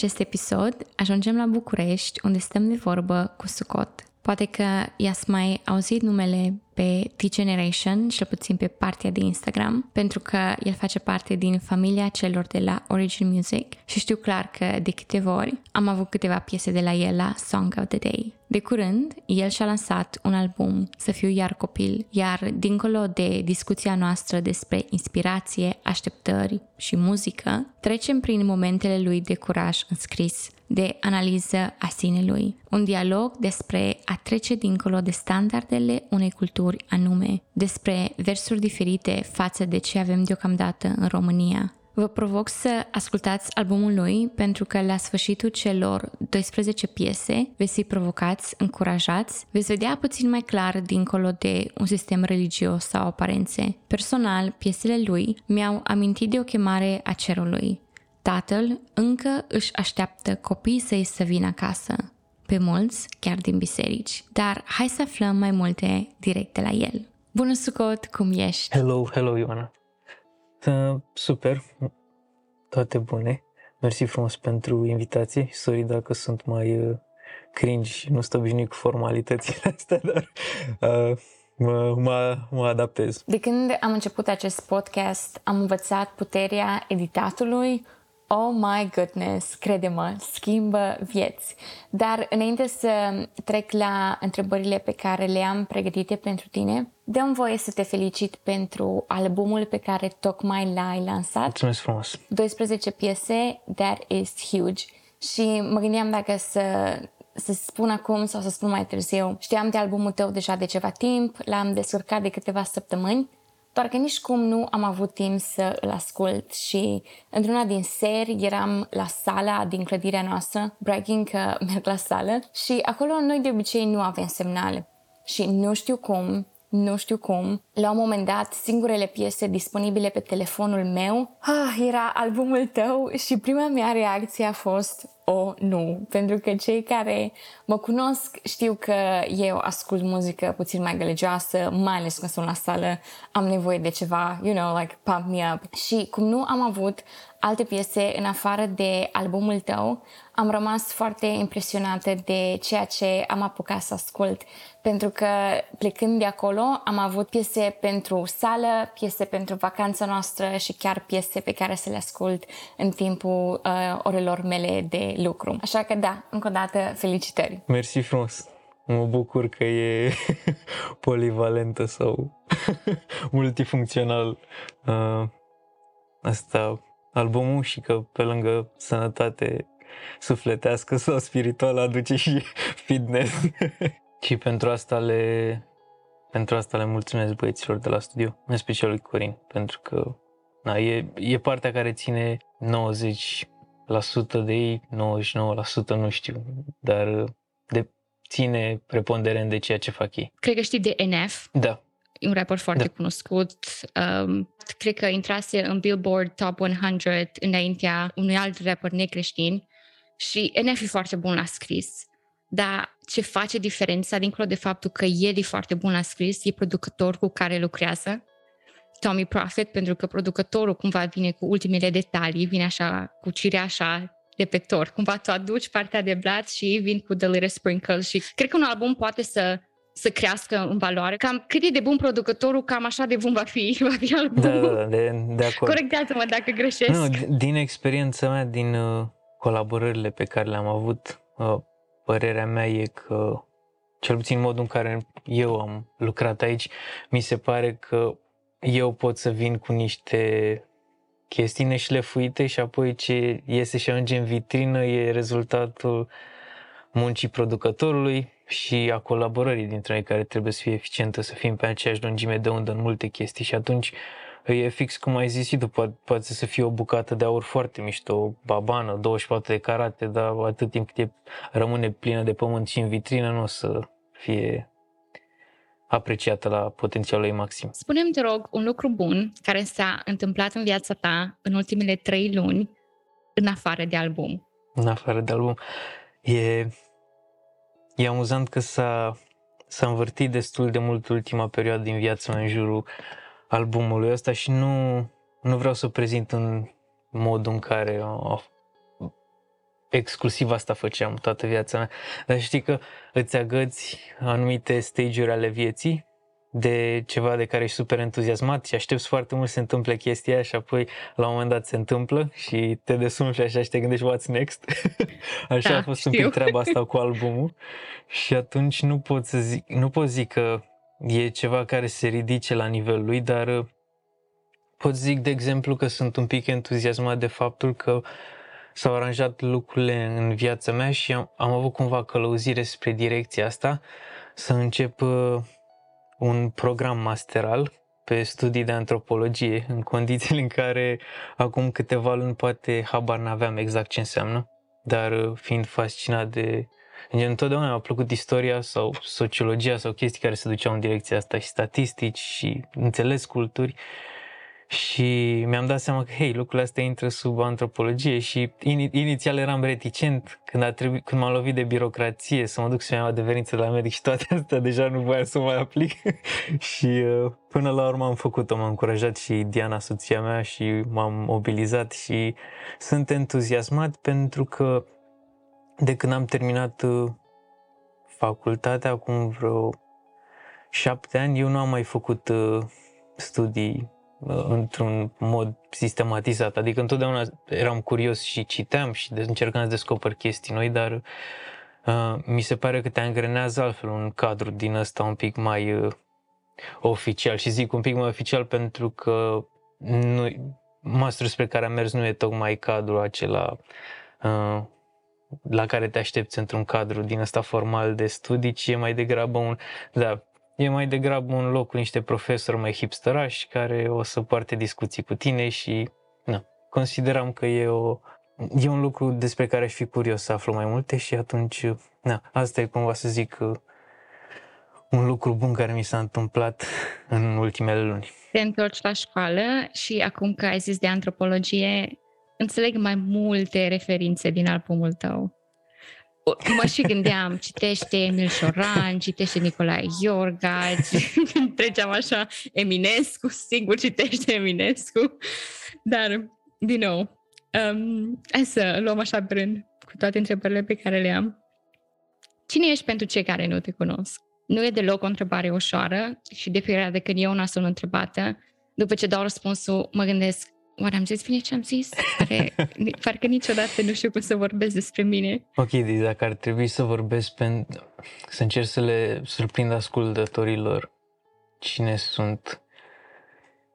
acest episod ajungem la București, unde stăm de vorbă cu Sucot. Poate că i-ați mai auzit numele pe T-Generation, cel puțin pe partea de Instagram, pentru că el face parte din familia celor de la Origin Music și știu clar că de câteva ori am avut câteva piese de la el la Song of the Day. De curând, el și-a lansat un album, Să fiu iar copil, iar dincolo de discuția noastră despre inspirație, așteptări și muzică, trecem prin momentele lui de curaj înscris, de analiză a sinelui, un dialog despre a trece dincolo de standardele unei culturi anume, despre versuri diferite față de ce avem deocamdată în România. Vă provoc să ascultați albumul lui pentru că la sfârșitul celor 12 piese veți fi provocați, încurajați, veți vedea puțin mai clar dincolo de un sistem religios sau aparențe. Personal, piesele lui mi-au amintit de o chemare a cerului, Tatăl încă își așteaptă copiii săi să vină acasă, pe mulți chiar din biserici. Dar hai să aflăm mai multe direct de la el. Bună, Sucot, cum ești? Hello, hello, Ioana. Uh, super, toate bune. Mersi frumos pentru invitație. Sorry dacă sunt mai uh, cringe și nu sunt obișnuit cu formalitățile astea, dar uh, mă, mă, mă adaptez. De când am început acest podcast, am învățat puterea editatului, Oh my goodness, crede-mă, schimbă vieți. Dar înainte să trec la întrebările pe care le-am pregătite pentru tine, dăm voie să te felicit pentru albumul pe care tocmai l-ai lansat. Mulțumesc frumos! 12 piese, that is huge. Și mă gândeam dacă să să spun acum sau să spun mai târziu. Știam de albumul tău deja de ceva timp, l-am descărcat de câteva săptămâni doar că nici cum nu am avut timp să îl ascult și într-una din seri eram la sala din clădirea noastră, bragging că merg la sală și acolo noi de obicei nu avem semnal. Și nu știu cum, nu știu cum, la un moment dat, singurele piese disponibile pe telefonul meu ah, era albumul tău și prima mea reacție a fost o oh, nu, pentru că cei care mă cunosc știu că eu ascult muzică puțin mai gălegioasă, mai ales când sunt la sală, am nevoie de ceva, you know, like pump me up. Și cum nu am avut alte piese în afară de albumul tău, am rămas foarte impresionată de ceea ce am apucat să ascult, pentru că plecând de acolo am avut piese pentru sală, piese pentru vacanța noastră și chiar piese pe care să le ascult în timpul uh, orelor mele de lucru. Așa că da, încă o dată felicitări! Mersi frumos! Mă bucur că e polivalentă sau multifuncțional uh, asta albumul și că pe lângă sănătate sufletească sau spirituală aduce și fitness. și pentru asta le pentru asta le mulțumesc băieților de la studio, în special lui Corin, pentru că na, e, e partea care ține 90% de ei, 99% nu știu, dar de, ține preponderent de ceea ce fac ei. Cred că știi de NF. Da. E un rapper foarte da. cunoscut. Um, cred că intrase în Billboard Top 100 înaintea unui alt rapper necreștin și NF e foarte bun la scris. Dar ce face diferența, dincolo de faptul că el e foarte bun la scris, e producător cu care lucrează. Tommy Profit, pentru că producătorul cumva vine cu ultimele detalii, vine așa cu cireașa de pe tor. Cumva tu aduci partea de blat și vin cu the little sprinkles și cred că un album poate să să crească în valoare. Cam cât e de bun producătorul, cam așa de bun va fi, va fi albumul. Da, da, da de, de acord. Corectează-mă dacă greșesc. Nu, din experiența mea, din uh, colaborările pe care le-am avut, uh, părerea mea e că, cel puțin modul în care eu am lucrat aici, mi se pare că eu pot să vin cu niște chestii neșlefuite și apoi ce iese și ajunge în vitrină e rezultatul muncii producătorului și a colaborării dintre noi care trebuie să fie eficientă, să fim pe aceeași lungime de undă în multe chestii și atunci e fix cum ai zis și tu, poate, poate să fie o bucată de aur foarte mișto, o babană, 24 de carate, dar atât timp cât e, rămâne plină de pământ și în vitrină nu o să fie apreciată la potențialul ei maxim. Spune-mi, te rog, un lucru bun care s-a întâmplat în viața ta în ultimele trei luni, în afară de album. În afară de album. E, e amuzant că s-a, s-a învârtit destul de mult ultima perioadă din viața mea în jurul albumului ăsta și nu, nu vreau să prezint în modul în care a, exclusiv asta făceam toată viața mea. Dar știi că îți agăți anumite stage-uri ale vieții de ceva de care ești super entuziasmat și aștepți foarte mult să se întâmple chestia aia și apoi la un moment dat se întâmplă și te desumi și așa și te gândești what's next. așa Da, a fost știu. un pic treaba asta cu albumul și atunci nu pot să zic, nu pot zic că e ceva care se ridice la nivelul lui, dar uh, pot zic de exemplu că sunt un pic entuziasmat de faptul că s-au aranjat lucrurile în viața mea și am, am avut cumva călăuzire spre direcția asta să încep uh, un program masteral pe studii de antropologie, în condițiile în care acum câteva luni poate habar n-aveam exact ce înseamnă, dar uh, fiind fascinat de... Gen, întotdeauna mi-a plăcut istoria sau sociologia sau chestii care se duceau în direcția asta și statistici și înțeles culturi și mi-am dat seama că, hei, lucrurile astea intră sub antropologie și in, inițial eram reticent când, a trebuit, când m-am lovit de birocrație să mă duc să-mi iau adeverință de la medic și toate astea deja nu voiam să mai aplic. Și uh, până la urmă am făcut-o, m-a încurajat și Diana, soția mea și m-am mobilizat și sunt entuziasmat pentru că de când am terminat uh, facultatea acum vreo șapte ani, eu nu am mai făcut uh, studii uh, într-un mod sistematizat. Adică întotdeauna eram curios și citeam și de- încercam să descoper chestii noi, dar uh, mi se pare că te angrenează altfel un cadru din ăsta un pic mai uh, oficial. Și zic un pic mai oficial pentru că nu, masterul spre care am mers nu e tocmai cadrul acela uh, la care te aștepți într-un cadru din ăsta formal de studii, ci e mai degrabă un, da, e mai degrabă un loc cu niște profesori mai hipsterași care o să poarte discuții cu tine și na, consideram că e, o, e un lucru despre care aș fi curios să aflu mai multe și atunci, na, asta e cumva să zic uh, un lucru bun care mi s-a întâmplat în ultimele luni. te întorci la școală și acum că ai zis de antropologie, înțeleg mai multe referințe din albumul tău. O- Mă și gândeam, citește Emil Șoran, citește Nicolae Iorgaș, ci- treceam așa, Eminescu, sigur citește Eminescu, dar, din nou, um, hai să luăm așa pe rând cu toate întrebările pe care le am. Cine ești pentru cei care nu te cunosc? Nu e deloc o întrebare ușoară și de fiecare dată când eu una sunt întrebată, după ce dau răspunsul, mă gândesc, oare am zis bine ce am zis? Pare, parcă niciodată nu știu cum să vorbesc despre mine. Ok, deci dacă ar trebui să vorbesc pentru... să încerc să le surprind ascultătorilor cine sunt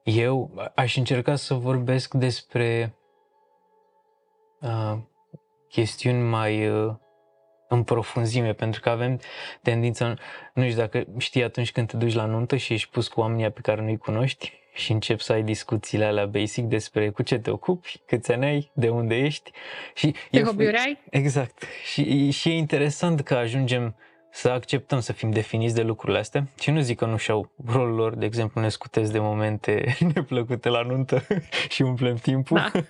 eu, aș încerca să vorbesc despre uh, chestiuni mai uh, în profunzime, pentru că avem tendința, nu știu dacă știi atunci când te duci la nuntă și ești pus cu oamenii pe care nu-i cunoști și începi să ai discuțiile alea basic despre cu ce te ocupi, câți ani ai, de unde ești și Ce e- hobby-uri ai? Exact. Și, și e interesant că ajungem să acceptăm să fim definiți de lucrurile astea. Și nu zic că nu și-au rolul lor, de exemplu, ne scutesc de momente neplăcute la nuntă și umplem timpul. Da.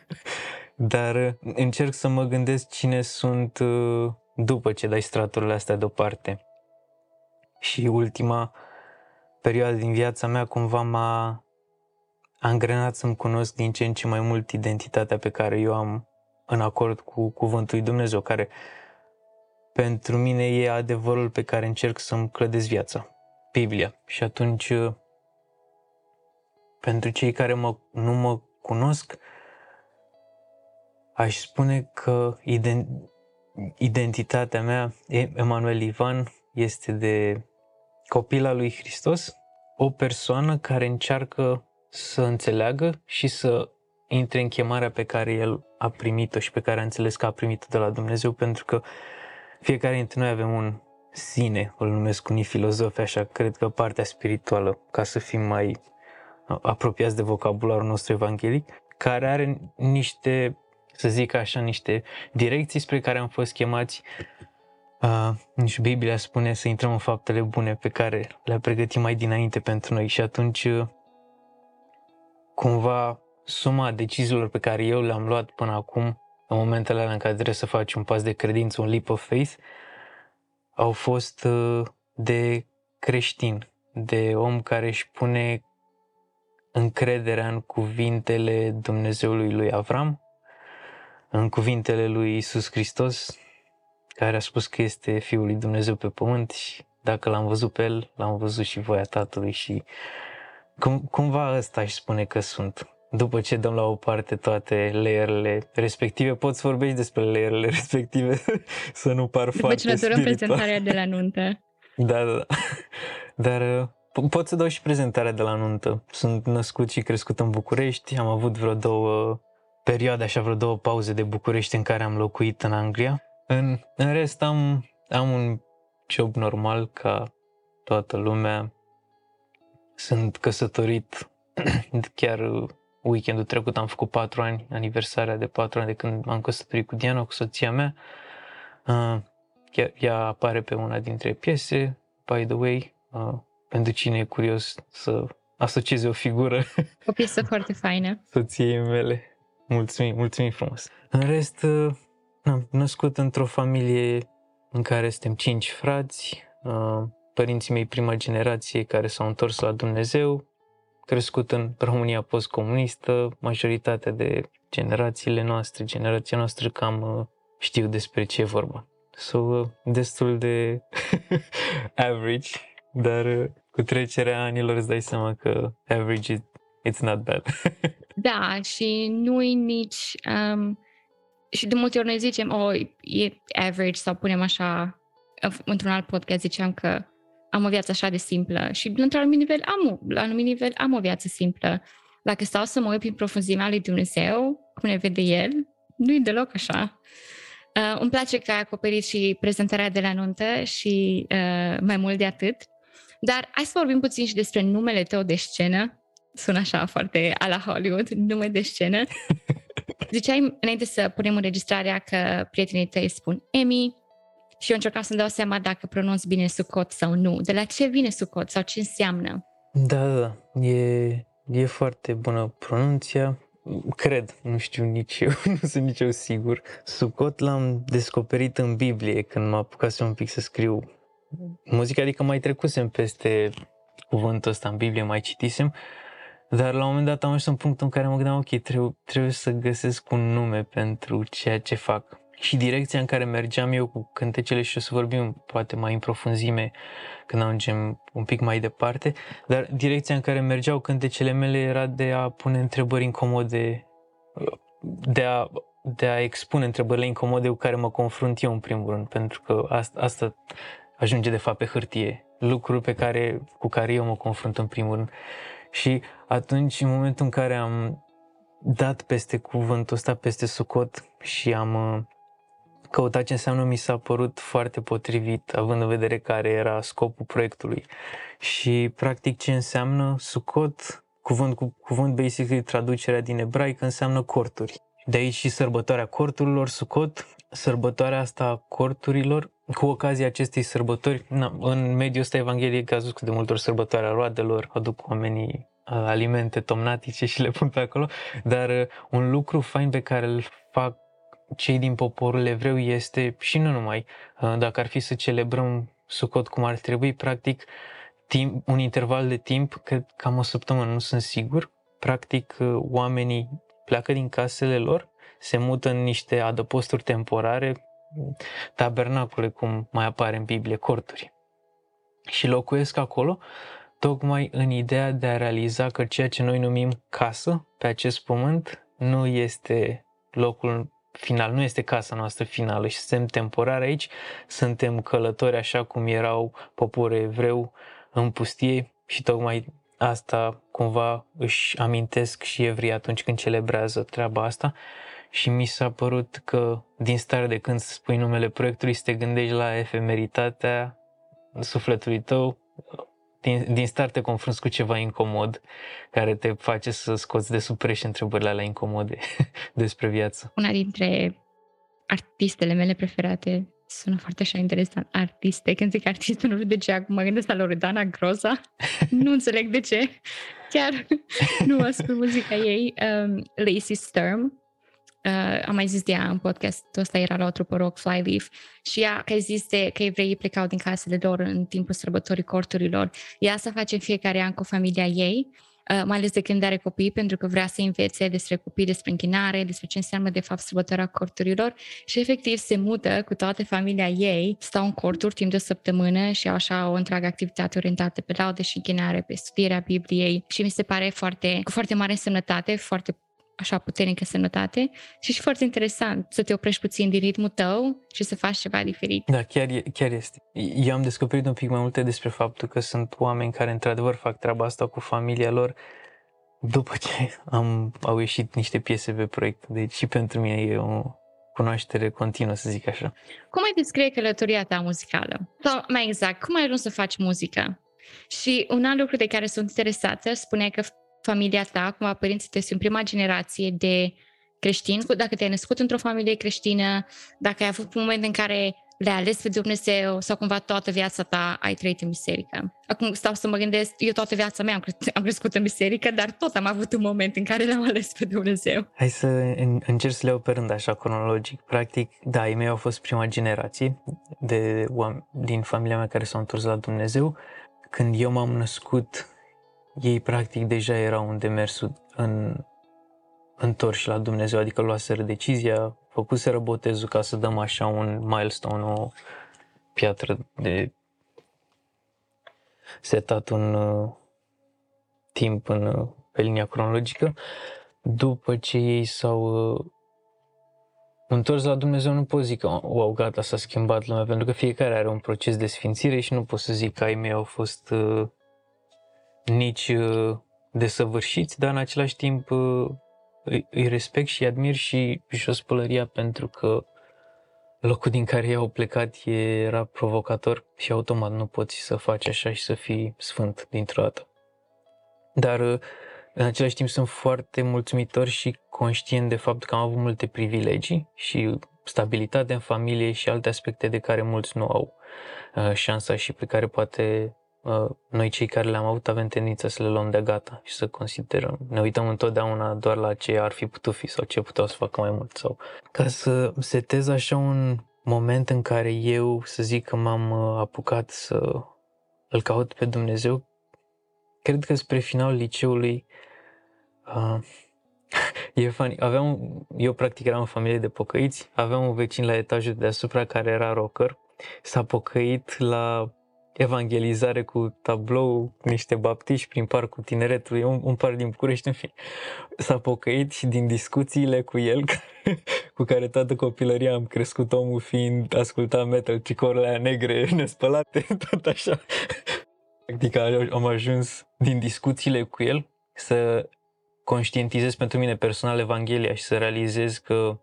Dar uh, încerc să mă gândesc cine sunt uh, după ce dai straturile astea deoparte. Și ultima perioadă din viața mea cumva m-a angrenat să-mi cunosc din ce în ce mai mult identitatea pe care eu am în acord cu cuvântul lui Dumnezeu, care pentru mine e adevărul pe care încerc să-mi clădesc viața, Biblia. Și atunci, uh, pentru cei care mă, nu mă cunosc, aș spune că ident, identitatea mea, E- Emanuel Ivan, este de copil al lui Hristos, o persoană care încearcă să înțeleagă și să intre în chemarea pe care el a primit-o și pe care a înțeles că a primit-o de la Dumnezeu, pentru că fiecare dintre noi avem un sine, îl numesc unii filozofi, așa, cred că partea spirituală, ca să fim mai apropiați de vocabularul nostru evanghelic, care are niște, să zic așa, niște direcții spre care am fost chemați. Uh, nici Biblia spune să intrăm în faptele bune pe care le-a pregătit mai dinainte pentru noi și atunci uh, cumva suma deciziilor pe care eu le-am luat până acum, în momentele alea în care trebuie să faci un pas de credință, un leap of faith, au fost uh, de creștin, de om care își pune încrederea în cuvintele Dumnezeului lui Avram, în cuvintele lui Isus Hristos, care a spus că este Fiul lui Dumnezeu pe pământ și dacă l-am văzut pe el, l-am văzut și voia Tatălui și cum, cumva ăsta aș spune că sunt. După ce dăm la o parte toate layerele respective, poți vorbești despre layerele respective, să nu par După foarte ce ne spiritual. prezentarea de la nuntă. Da, da, da. Dar uh, po- pot să dau și prezentarea de la nuntă. Sunt născut și crescut în București, am avut vreo două perioade, așa vreo două pauze de București în care am locuit în Anglia. În, în rest am, am un job normal ca toată lumea. Sunt căsătorit chiar uh, weekendul trecut am făcut patru ani, aniversarea de patru ani de când m-am căsătorit cu Diana, cu soția mea. Uh, chiar ea apare pe una dintre piese, by the way, uh, pentru cine e curios să asocieze o figură O piesă foarte faină. soției mele. Mulțumim, mulțumim frumos. În rest, uh, am născut într-o familie în care suntem cinci frați, uh, părinții mei prima generație care s-au întors la Dumnezeu, crescut în România postcomunistă, majoritatea de generațiile noastre, generația noastră cam uh, știu despre ce e vorba. So, uh, destul de average, dar uh, cu trecerea anilor îți dai seama că average is, it's not bad. Da, și nu-i nici... Um, și de multe ori noi zicem, oh, e average sau punem așa, într-un alt podcast ziceam că am o viață așa de simplă și într-un anumit nivel am, o- la un anumit nivel am o viață simplă. Dacă stau să mă uit prin profunzimea lui Dumnezeu, cum ne vede El, nu e deloc așa. Uh, îmi place că ai acoperit și prezentarea de la nuntă și uh, mai mult de atât. Dar hai să vorbim puțin și despre numele tău de scenă. Sună așa foarte a la Hollywood, nume de scenă. Ziceai înainte să punem înregistrarea că prietenii tăi spun Emi și eu încercam să-mi dau seama dacă pronunț bine Sucot sau nu. De la ce vine Sucot sau ce înseamnă? Da, da, da. E, e foarte bună pronunția. Cred, nu știu nici eu, nu sunt nici eu sigur. Sucot l-am descoperit în Biblie când m-a apucat un pic să scriu muzică, adică mai trecusem peste cuvântul ăsta în Biblie, mai citisem, dar la un moment dat am ajuns în punctul în care mă gândeam, ok, trebuie, trebuie să găsesc un nume pentru ceea ce fac. Și direcția în care mergeam eu cu cântecele și o să vorbim poate mai în profunzime când ajungem un pic mai departe, dar direcția în care mergeau cântecele mele era de a pune întrebări incomode, de a, de a expune întrebările incomode cu care mă confrunt eu în primul rând, pentru că asta, asta ajunge de fapt pe hârtie, lucruri pe care, cu care eu mă confrunt în primul rând. Și atunci, în momentul în care am dat peste cuvântul ăsta, peste sucot și am uh, căutat ce înseamnă, mi s-a părut foarte potrivit, având în vedere care era scopul proiectului. Și, practic, ce înseamnă sucot, cuvânt cu cuvânt, basically, traducerea din ebraică înseamnă corturi. De aici și sărbătoarea corturilor, sucot, sărbătoarea asta a corturilor, cu ocazia acestei sărbători, na, în mediul ăsta evanghelic a zis că de multe ori sărbătoarea roadelor, aduc oamenii uh, alimente tomnatice și le pun pe acolo, dar uh, un lucru fain pe care îl fac cei din poporul evreu este, și nu numai, uh, dacă ar fi să celebrăm Sucot cum ar trebui, practic, timp, un interval de timp, cred cam o săptămână, nu sunt sigur, practic uh, oamenii pleacă din casele lor, se mută în niște adăposturi temporare, tabernacule, cum mai apare în Biblie, corturi. Și locuiesc acolo tocmai în ideea de a realiza că ceea ce noi numim casă pe acest pământ nu este locul final, nu este casa noastră finală și suntem temporari aici, suntem călători așa cum erau poporul evreu în pustie și tocmai asta cumva își amintesc și evrii atunci când celebrează treaba asta. Și mi s-a părut că din stare de când spui numele proiectului să te gândești la efemeritatea sufletului tău, din, din start te confrunți cu ceva incomod care te face să scoți de sub preș întrebările alea incomode despre viață. Una dintre artistele mele preferate sună foarte așa interesant. Artiste. Când zic artist, nu știu de ce acum mă gândesc la Loredana Groza. nu înțeleg de ce. Chiar nu ascult muzica ei. Um, Lacey Sturm. Uh, am mai zis de ea în podcastul ăsta, era la o rock Flyleaf și ea că zis de, că evreii plecau din casele lor în timpul sărbătorii corturilor. Ea asta face în fiecare an cu familia ei. uh, mai ales de când are copii, pentru că vrea să învețe despre copii, despre închinare, despre ce înseamnă de fapt sărbătoarea corturilor și efectiv se mută cu toată familia ei, stau în corturi timp de o săptămână și au așa o întreagă activitate orientată pe laude și închinare, pe studierea Bibliei și mi se pare foarte, cu foarte mare însemnătate, foarte așa puternică sănătate și și foarte interesant să te oprești puțin din ritmul tău și să faci ceva diferit. Da, chiar, e, chiar este. Eu am descoperit un pic mai multe despre faptul că sunt oameni care într-adevăr fac treaba asta cu familia lor după ce am, au ieșit niște piese pe proiect. Deci și pentru mine e o cunoaștere continuă, să zic așa. Cum ai descrie călătoria ta muzicală? Sau mai exact, cum ai ajuns să faci muzică? Și un alt lucru de care sunt interesată, spune că familia ta, cumva părinții tăi sunt prima generație de creștini, dacă te-ai născut într-o familie creștină, dacă ai avut un moment în care le-ai ales pe Dumnezeu sau cumva toată viața ta ai trăit în biserică. Acum stau să mă gândesc, eu toată viața mea am, cre- am crescut în biserică, dar tot am avut un moment în care le-am ales pe Dumnezeu. Hai să încerc să le iau pe rând așa cronologic. Practic, da, ei mei au fost prima generație de oameni din familia mea care s-au întors la Dumnezeu. Când eu m-am născut, ei practic deja erau în demersul în, întorși la Dumnezeu, adică luaseră decizia, făcuseră botezul ca să dăm așa un milestone, o piatră de setat un uh, timp în, uh, pe linia cronologică. După ce ei s-au uh, întors la Dumnezeu, nu pot zic că, wow, gata, s-a schimbat lumea, pentru că fiecare are un proces de sfințire și nu pot să zic că ai mei au fost uh, nici uh, desăvârșiți, dar în același timp uh, îi, îi respect și admir și Pișospălăria pentru că locul din care ei au plecat era provocator și automat nu poți să faci așa și să fii sfânt dintr-o dată. Dar uh, în același timp sunt foarte mulțumitor și conștient de faptul că am avut multe privilegii și stabilitate în familie și alte aspecte de care mulți nu au șansa și pe care poate noi cei care le-am avut avem tendința să le luăm de gata și să considerăm. Ne uităm întotdeauna doar la ce ar fi putut fi sau ce puteau să facă mai mult. Sau ca să setez așa un moment în care eu să zic că m-am apucat să îl caut pe Dumnezeu, cred că spre finalul liceului uh, e funny. Aveam, eu practic eram în familie de pocăiți, aveam un vecin la etajul deasupra care era rocker, s-a pocăit la evangelizare cu tablou, niște baptiști prin parcul tineretului, un, un par din București, în fine. S-a pocăit și din discuțiile cu el, cu care toată copilăria am crescut, omul fiind ascultat metal, cicorile negre, nespălate, tot așa. Practic am ajuns din discuțiile cu el să conștientizez pentru mine personal Evanghelia și să realizez că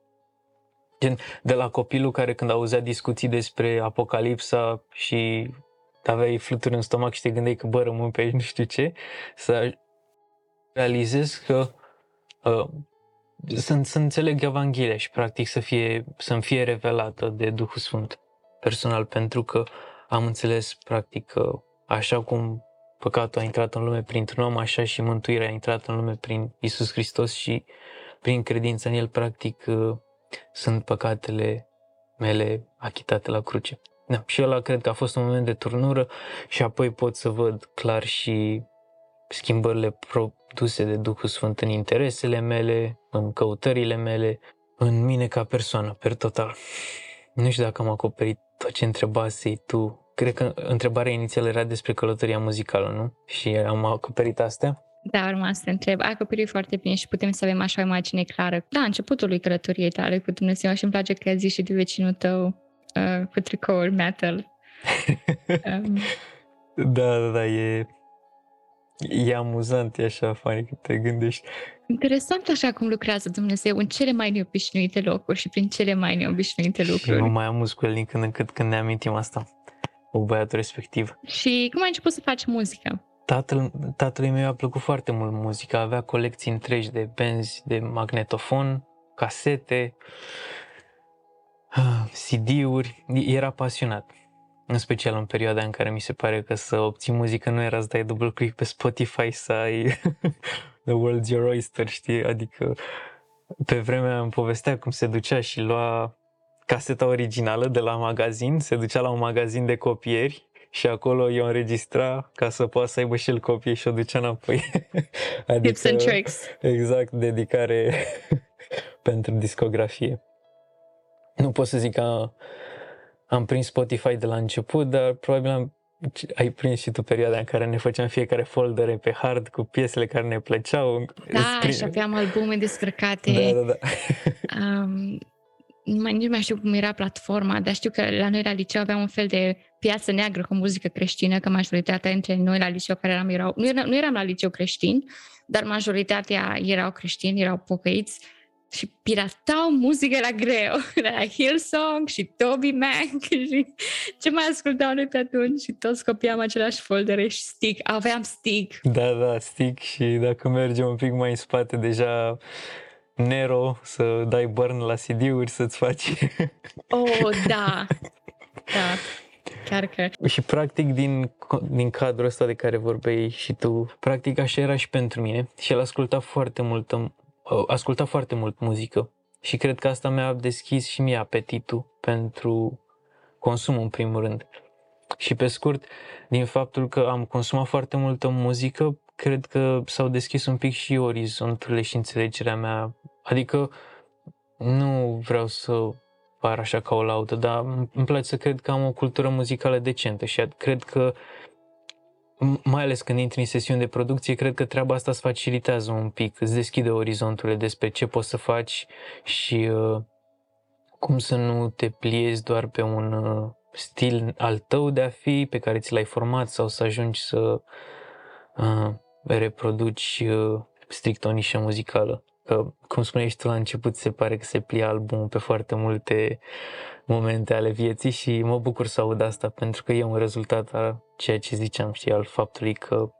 gen, de la copilul care când auzea discuții despre Apocalipsa și aveai fluturi în stomac și te gândeai că bă, rămân pe aici, nu știu ce, să realizez că uh, să, să înțeleg Evanghelia și practic să fie, să-mi fie revelată de Duhul Sfânt personal, pentru că am înțeles practic că așa cum păcatul a intrat în lume printr-un om, așa și mântuirea a intrat în lume prin Isus Hristos și prin credința în El, practic, uh, sunt păcatele mele achitate la cruce. Da, și ăla cred că a fost un moment de turnură și apoi pot să văd clar și schimbările produse de Duhul Sfânt în interesele mele, în căutările mele, în mine ca persoană, per total. Nu știu dacă am acoperit tot ce întrebasei tu. Cred că întrebarea inițială era despre călătoria muzicală, nu? Și am acoperit astea? Da, urma să te întreb. Ai acoperit foarte bine și putem să avem așa o imagine clară. Da, începutul lui călătoriei tale cu Dumnezeu și îmi place că ai zis și de vecinul tău uh, cu tricouri metal. um. Da, da, da, e, e amuzant, e așa funny când te gândești. Interesant așa cum lucrează Dumnezeu în cele mai neobișnuite locuri și prin cele mai neobișnuite lucruri. Și mă mai amuz cu el din când în când când ne amintim asta, cu băiatul respectiv. Și cum ai început să faci muzică? Tatăl, tatălui meu a plăcut foarte mult muzica, avea colecții întregi de benzi, de magnetofon, casete, CD-uri, era pasionat. În special în perioada în care mi se pare că să obții muzică nu era să dai double click pe Spotify să ai The World's Your Oyster, știi? Adică pe vremea îmi povestea cum se ducea și lua caseta originală de la magazin, se ducea la un magazin de copieri și acolo eu înregistra ca să poată să aibă și el copie și o ducea înapoi. adică, Tips and tricks. Exact, dedicare pentru discografie. Nu pot să zic că am prins Spotify de la început, dar probabil am, ai prins și tu perioada în care ne făceam fiecare folder pe hard cu piesele care ne plăceau. Da, scrie... și aveam albume descărcate. Da, da, da. um, nu mai, nici mai știu cum era platforma, dar știu că la noi la liceu aveam un fel de piață neagră cu muzică creștină, că majoritatea dintre noi la liceu care eram, erau, nu, era, nu eram la liceu creștin, dar majoritatea erau creștini, erau pocăiți și piratau muzică la greu, la Hillsong și Toby Mac și ce mai ascultau noi pe atunci? Și toți copiam același folder și stick, aveam stick. Da, da, stick și dacă mergem un pic mai în spate deja Nero, să dai burn la CD-uri, să-ți faci... Oh, da, da. Chiar că... Și practic din, din cadrul ăsta de care vorbeai și tu, practic așa era și pentru mine și el asculta foarte mult, asculta foarte mult muzică și cred că asta mi-a deschis și mie apetitul pentru consum în primul rând. Și pe scurt, din faptul că am consumat foarte multă muzică, cred că s-au deschis un pic și orizonturile și înțelegerea mea. Adică nu vreau să par așa ca o laudă, dar îmi place să cred că am o cultură muzicală decentă și cred că mai ales când intri în sesiuni de producție, cred că treaba asta îți facilitează un pic, îți deschide orizonturile despre ce poți să faci și uh, cum să nu te pliezi doar pe un uh, stil al tău de a fi, pe care ți l-ai format sau să ajungi să uh, reproduci uh, strict o nișă muzicală. Că, cum spuneai și tu la început, se pare că se plia albumul pe foarte multe momente ale vieții și mă bucur să aud asta pentru că e un rezultat a ceea ce ziceam, știi, al faptului că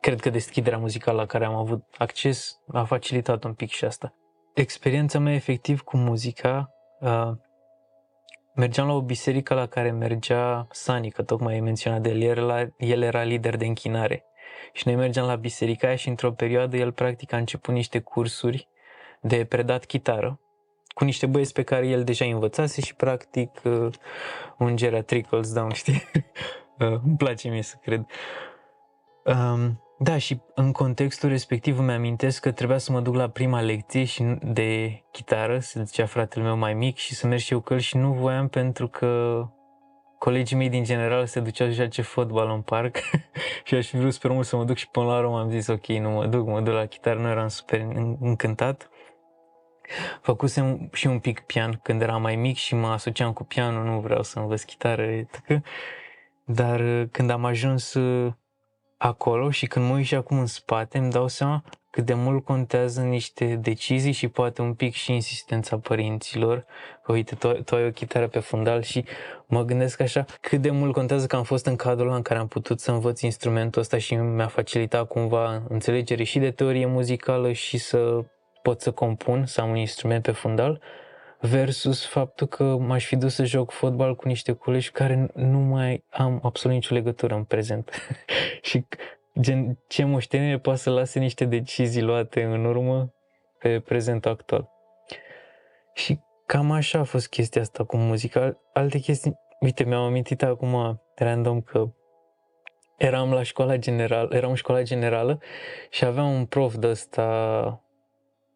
cred că deschiderea muzicală la care am avut acces a facilitat un pic și asta. Experiența mea efectiv cu muzica, uh, mergeam la o biserică la care mergea Sani, că tocmai ai menționat de el, el era, el era lider de închinare. Și noi mergeam la biserica aia și într-o perioadă el practic a început niște cursuri de predat chitară cu niște băieți pe care el deja învățase și practic uh, ungerea trickles down, știi? uh, îmi place mie să cred. Um, da, și în contextul respectiv îmi amintesc că trebuia să mă duc la prima lecție și de chitară, se zicea fratele meu mai mic, și să merg și eu căl și nu voiam pentru că colegii mei din general se duceau să joace fotbal în parc și aș fi vrut super mult să mă duc și până la urmă am zis ok, nu mă duc, mă duc la chitară, nu eram super încântat. Făcusem și un pic pian când eram mai mic și mă asociam cu pianul, nu vreau să învăț chitară, dar uh, când am ajuns uh, acolo și când mă uit și acum în spate, îmi dau seama cât de mult contează niște decizii și poate un pic și insistența părinților. Uite, tu, tu ai o chitară pe fundal și mă gândesc așa cât de mult contează că am fost în cadrul în care am putut să învăț instrumentul ăsta și mi-a facilitat cumva înțelegere și de teorie muzicală și să pot să compun, să am un instrument pe fundal, versus faptul că m-aș fi dus să joc fotbal cu niște colegi care nu mai am absolut nicio legătură în prezent. și gen, ce moștenire poate să lase niște decizii luate în urmă pe prezentul actual. Și cam așa a fost chestia asta cu muzica. Alte chestii, uite, mi-am amintit acum random că eram la școala generală, eram în școala generală și aveam un prof de ăsta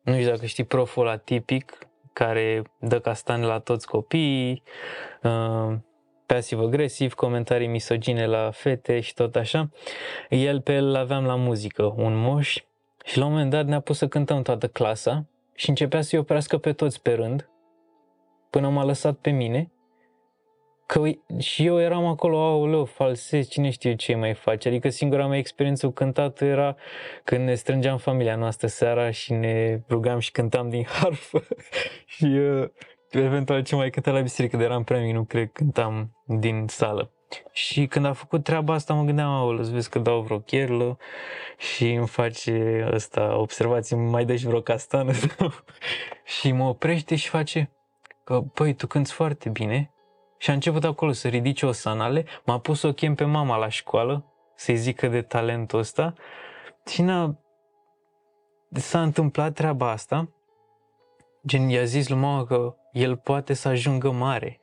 nu știu dacă știi proful ăla tipic care dă castane la toți copiii, uh, pasiv-agresiv, comentarii misogine la fete și tot așa. El pe el aveam la muzică, un moș și la un moment dat ne-a pus să cântăm toată clasa și începea să-i oprească pe toți pe rând până m-a lăsat pe mine Că și eu eram acolo, aoleu, falsez, cine știe ce mai face. Adică singura mea experiență cu cântat era când ne strângeam familia noastră seara și ne rugam și cântam din harfă. și uh, eventual ce mai cânta la biserică, de eram prea mic, nu cred, cântam din sală. Și când a făcut treaba asta, mă gândeam, aoleu, să vezi că dau vreo cherlă și îmi face ăsta observații, mai dai și vreo castană. și mă oprește și face că, păi, tu cânti foarte bine, și a început acolo să ridice o sanale, m-a pus să o chem pe mama la școală, să-i zică de talentul ăsta și n-a... s-a întâmplat treaba asta, gen i-a zis lui mama că el poate să ajungă mare.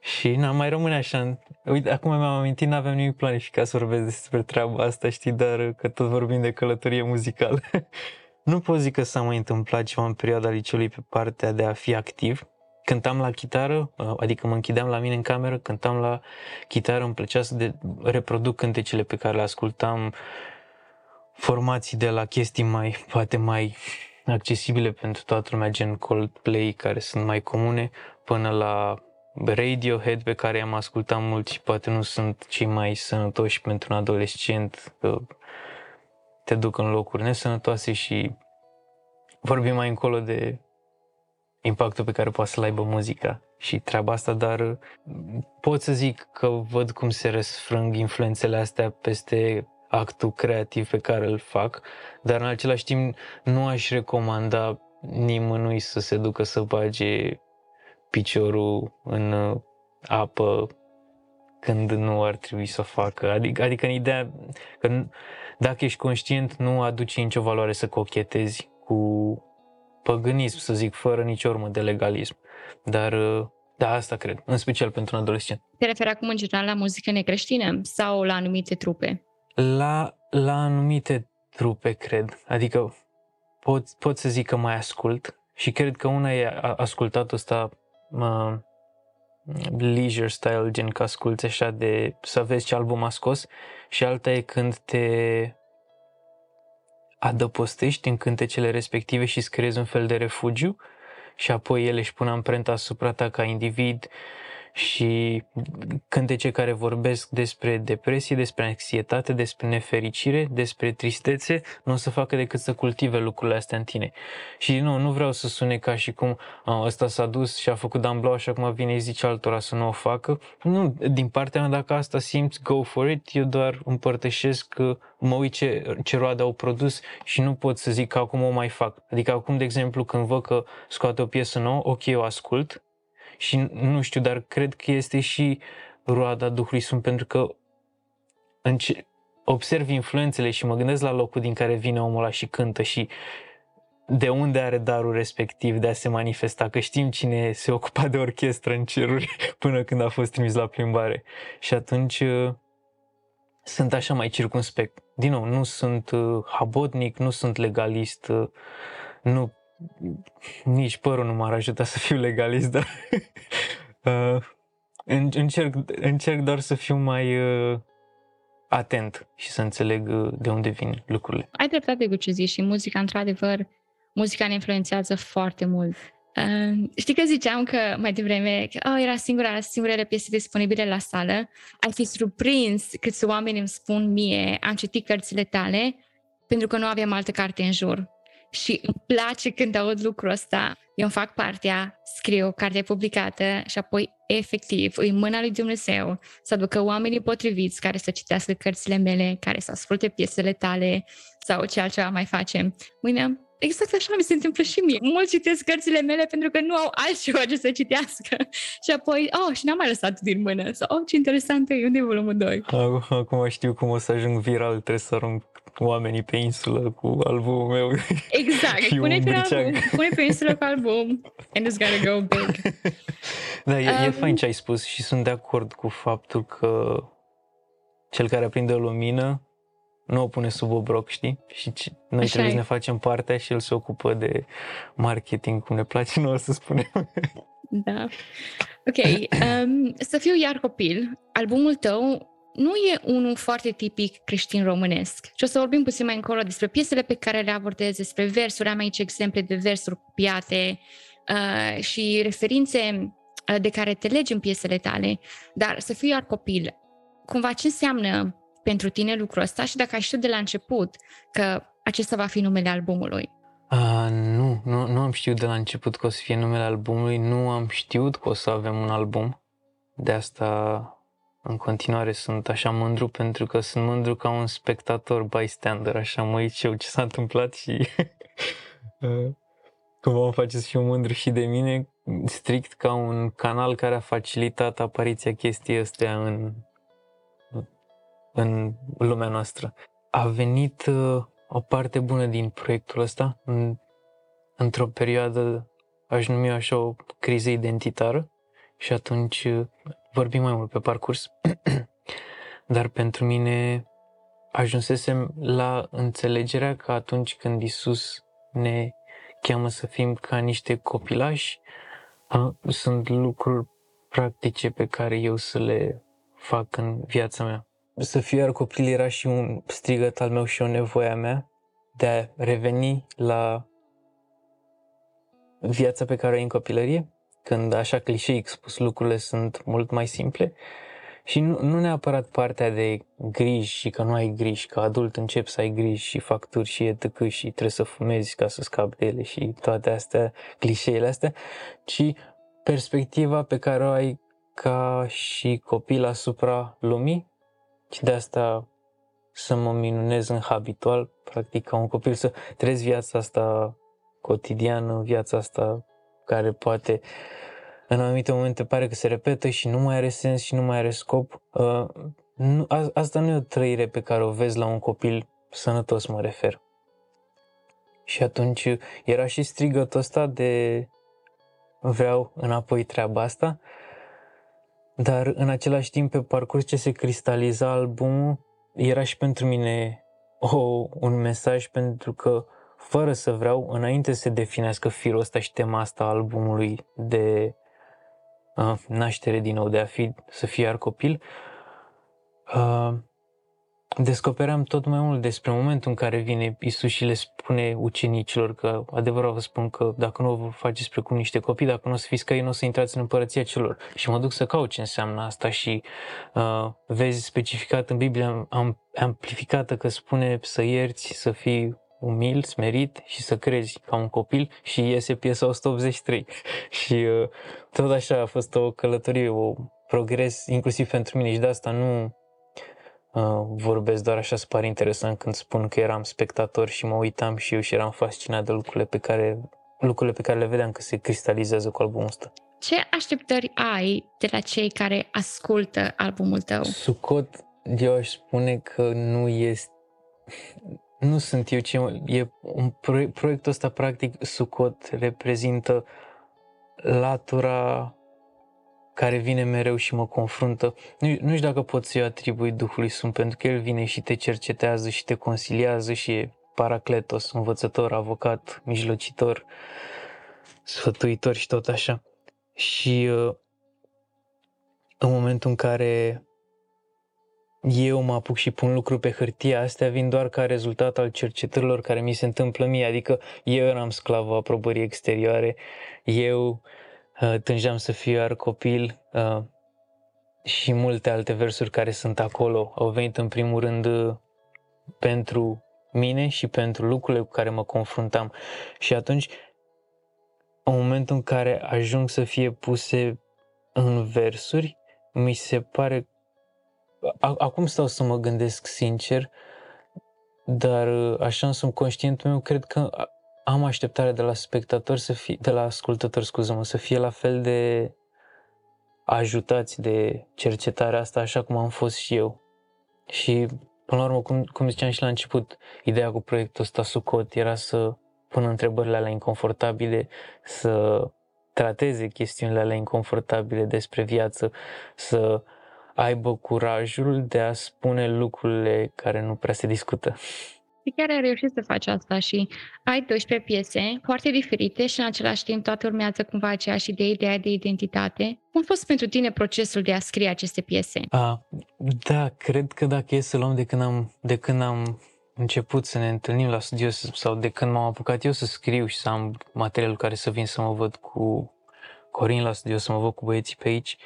Și n mai rămâne așa. Uite, acum mi-am amintit, n-aveam nimic planificat să vorbesc despre treaba asta, știi, dar că tot vorbim de călătorie muzicală. nu pot zic că s-a mai întâmplat ceva în perioada liceului pe partea de a fi activ. Cântam la chitară, adică mă închideam la mine în cameră, cântam la chitară, îmi plăcea să de, reproduc cântecele pe care le ascultam, formații de la chestii mai, poate mai accesibile pentru toată lumea, gen Coldplay, care sunt mai comune, până la Radiohead pe care am ascultat mult și poate nu sunt cei mai sănătoși pentru un adolescent, că te duc în locuri nesănătoase și vorbim mai încolo de impactul pe care poate să-l aibă muzica și treaba asta, dar pot să zic că văd cum se răsfrâng influențele astea peste actul creativ pe care îl fac, dar în același timp nu aș recomanda nimănui să se ducă să bage piciorul în uh, apă când nu ar trebui să o facă. Adică, adică în ideea că dacă ești conștient, nu aduce nicio valoare să cochetezi cu păgânism, să zic, fără nicio urmă de legalism. Dar uh, da, asta cred, în special pentru un adolescent. Te referi acum în general la muzică necreștină sau la anumite trupe? La, la anumite trupe, cred. Adică pot, pot să zic că mai ascult și cred că una e ascultat ăsta uh, leisure style, gen că asculti așa de să vezi ce album a scos și alta e când te adăpostești în cântecele respective și îți creezi un fel de refugiu? Și apoi ele își pun amprenta asupra ta ca individ și cântece care vorbesc despre depresie, despre anxietate, despre nefericire, despre tristețe, nu o să facă decât să cultive lucrurile astea în tine. Și nu, nu vreau să sune ca și cum a, ăsta s-a dus și a făcut Dan și acum vine și zice altora să nu o facă. Nu, din partea mea, dacă asta simți, go for it, eu doar împărtășesc că mă uit ce, ce roade au produs și nu pot să zic că acum o mai fac. Adică acum, de exemplu, când văd că scoate o piesă nouă, ok, o ascult, și nu știu, dar cred că este și roada Duhului Sfânt pentru că înce- observ influențele și mă gândesc la locul din care vine omul ăla și cântă și de unde are darul respectiv de a se manifesta, că știm cine se ocupa de orchestră în ceruri până când a fost trimis la plimbare. Și atunci uh, sunt așa mai circunspect. Din nou, nu sunt uh, habotnic, nu sunt legalist, uh, nu nici părul nu m-ar ajuta să fiu legalist, dar uh, încerc, încerc doar să fiu mai uh, atent și să înțeleg uh, de unde vin lucrurile. Ai dreptate cu ce zici și muzica, într-adevăr, muzica ne influențează foarte mult. Uh, știi că ziceam că mai devreme că oh, era singura, singurele piese disponibile la sală. Ai fi surprins câți oameni îmi spun mie, am citit cărțile tale pentru că nu aveam altă carte în jur și îmi place când aud lucrul ăsta. Eu îmi fac partea, scriu cartea publicată și apoi efectiv îi mâna lui Dumnezeu să aducă oamenii potriviți care să citească cărțile mele, care să asculte piesele tale sau ce altceva mai facem. Mâine exact așa mi se întâmplă și mie. Mulți citesc cărțile mele pentru că nu au altceva ce să citească. și apoi, oh, și n-am mai lăsat din mână. Sau, oh, ce interesant e, unde e volumul 2? Acum știu cum o să ajung viral, trebuie să arunc oamenii pe insulă cu albumul meu. Exact, pune pe, album, pune pe insulă cu album and it's gonna go big. da, e, um, e fain ce ai spus și sunt de acord cu faptul că cel care aprinde o lumină nu o pune sub obroc, știi? Și noi Așa trebuie e. să ne facem partea și el se ocupă de marketing, cum ne place noi să spunem. Da. Ok. Um, să fiu iar copil, albumul tău nu e unul foarte tipic creștin românesc. Și o să vorbim puțin mai încolo despre piesele pe care le abordez, despre versuri, am aici exemple de versuri copiate uh, și referințe uh, de care te legi în piesele tale, dar să fiu iar copil, cumva ce înseamnă pentru tine lucrul ăsta și dacă ai știut de la început că acesta va fi numele albumului? Uh, nu, nu, nu am știut de la început că o să fie numele albumului, nu am știut că o să avem un album. De asta în continuare sunt așa mândru pentru că sunt mândru ca un spectator bystander, așa mă uit eu ce s-a întâmplat și cum mă face să fiu mândru și de mine, strict ca un canal care a facilitat apariția chestii astea în, în lumea noastră. A venit uh, o parte bună din proiectul ăsta în, într-o perioadă, aș numi așa o criză identitară și atunci uh, vorbim mai mult pe parcurs. Dar pentru mine ajunsesem la înțelegerea că atunci când Isus ne cheamă să fim ca niște copilași, sunt lucruri practice pe care eu să le fac în viața mea. Să fiu iar copil era și un strigăt al meu și o nevoie a mea de a reveni la viața pe care o ai în copilărie, când așa clișei expus lucrurile sunt mult mai simple și nu, nu neapărat partea de griji și că nu ai griji, că adult începi să ai griji și facturi și etc. și trebuie să fumezi ca să scapi de ele și toate astea, clișeile astea, ci perspectiva pe care o ai ca și copil asupra lumii și de asta să mă minunez în habitual, practic ca un copil să trăiesc viața asta cotidiană, viața asta care poate în anumite momente pare că se repetă și nu mai are sens și nu mai are scop. Uh, nu, a, asta nu e o trăire pe care o vezi la un copil sănătos, mă refer. Și atunci era și strigătul ăsta de vreau înapoi treaba asta, dar în același timp pe parcurs ce se cristaliza albumul era și pentru mine o, un mesaj pentru că fără să vreau, înainte să se definească firul ăsta și tema asta albumului de uh, naștere din nou, de a fi, să fie iar copil, uh, descopeream tot mai mult despre momentul în care vine Isus și le spune ucenicilor că adevărat vă spun că dacă nu vă faceți precum niște copii, dacă nu o să fiți ca ei, nu o să intrați în împărăția celor. Și mă duc să caut ce înseamnă asta și uh, vezi specificat în Biblie am, amplificată că spune să ierți, să fii umil, smerit și să crezi ca un copil și iese piesa 183. și uh, tot așa a fost o călătorie, o progres inclusiv pentru mine și de asta nu uh, vorbesc doar așa să pare interesant când spun că eram spectator și mă uitam și eu și eram fascinat de lucrurile pe care, lucrurile pe care le vedeam că se cristalizează cu albumul ăsta. Ce așteptări ai de la cei care ascultă albumul tău? Sucot, eu aș spune că nu este nu sunt eu ce... E un proiect, proiectul ăsta, practic, Sucot reprezintă latura care vine mereu și mă confruntă. Nu, nu știu dacă pot să-i atribui Duhului Sfânt, pentru că El vine și te cercetează și te consiliază și e paracletos, învățător, avocat, mijlocitor, sfătuitor și tot așa. Și uh, în momentul în care eu mă apuc și pun lucruri pe hârtie, astea vin doar ca rezultat al cercetărilor care mi se întâmplă mie, adică eu eram sclavă aprobării exterioare, eu uh, tângeam să fiu iar copil uh, și multe alte versuri care sunt acolo au venit în primul rând uh, pentru mine și pentru lucrurile cu care mă confruntam. Și atunci, în momentul în care ajung să fie puse în versuri, mi se pare acum stau să mă gândesc sincer, dar așa în subconștientul meu cred că am așteptare de la spectator să fie, de la ascultător, scuză-mă, să fie la fel de ajutați de cercetarea asta așa cum am fost și eu. Și până la urmă, cum, cum ziceam și la început, ideea cu proiectul ăsta Sucot era să pună întrebările alea inconfortabile, să trateze chestiunile alea inconfortabile despre viață, să aibă curajul de a spune lucrurile care nu prea se discută. Și chiar ai reușit să faci asta și ai 12 piese foarte diferite și în același timp toate urmează cumva aceeași idee, ideea de identitate. Cum a fost pentru tine procesul de a scrie aceste piese? A, da, cred că dacă e să luăm de când am, de când am început să ne întâlnim la studio sau de când m-am apucat eu să scriu și să am materialul care să vin să mă văd cu Corin la studio, să mă văd cu băieții pe aici,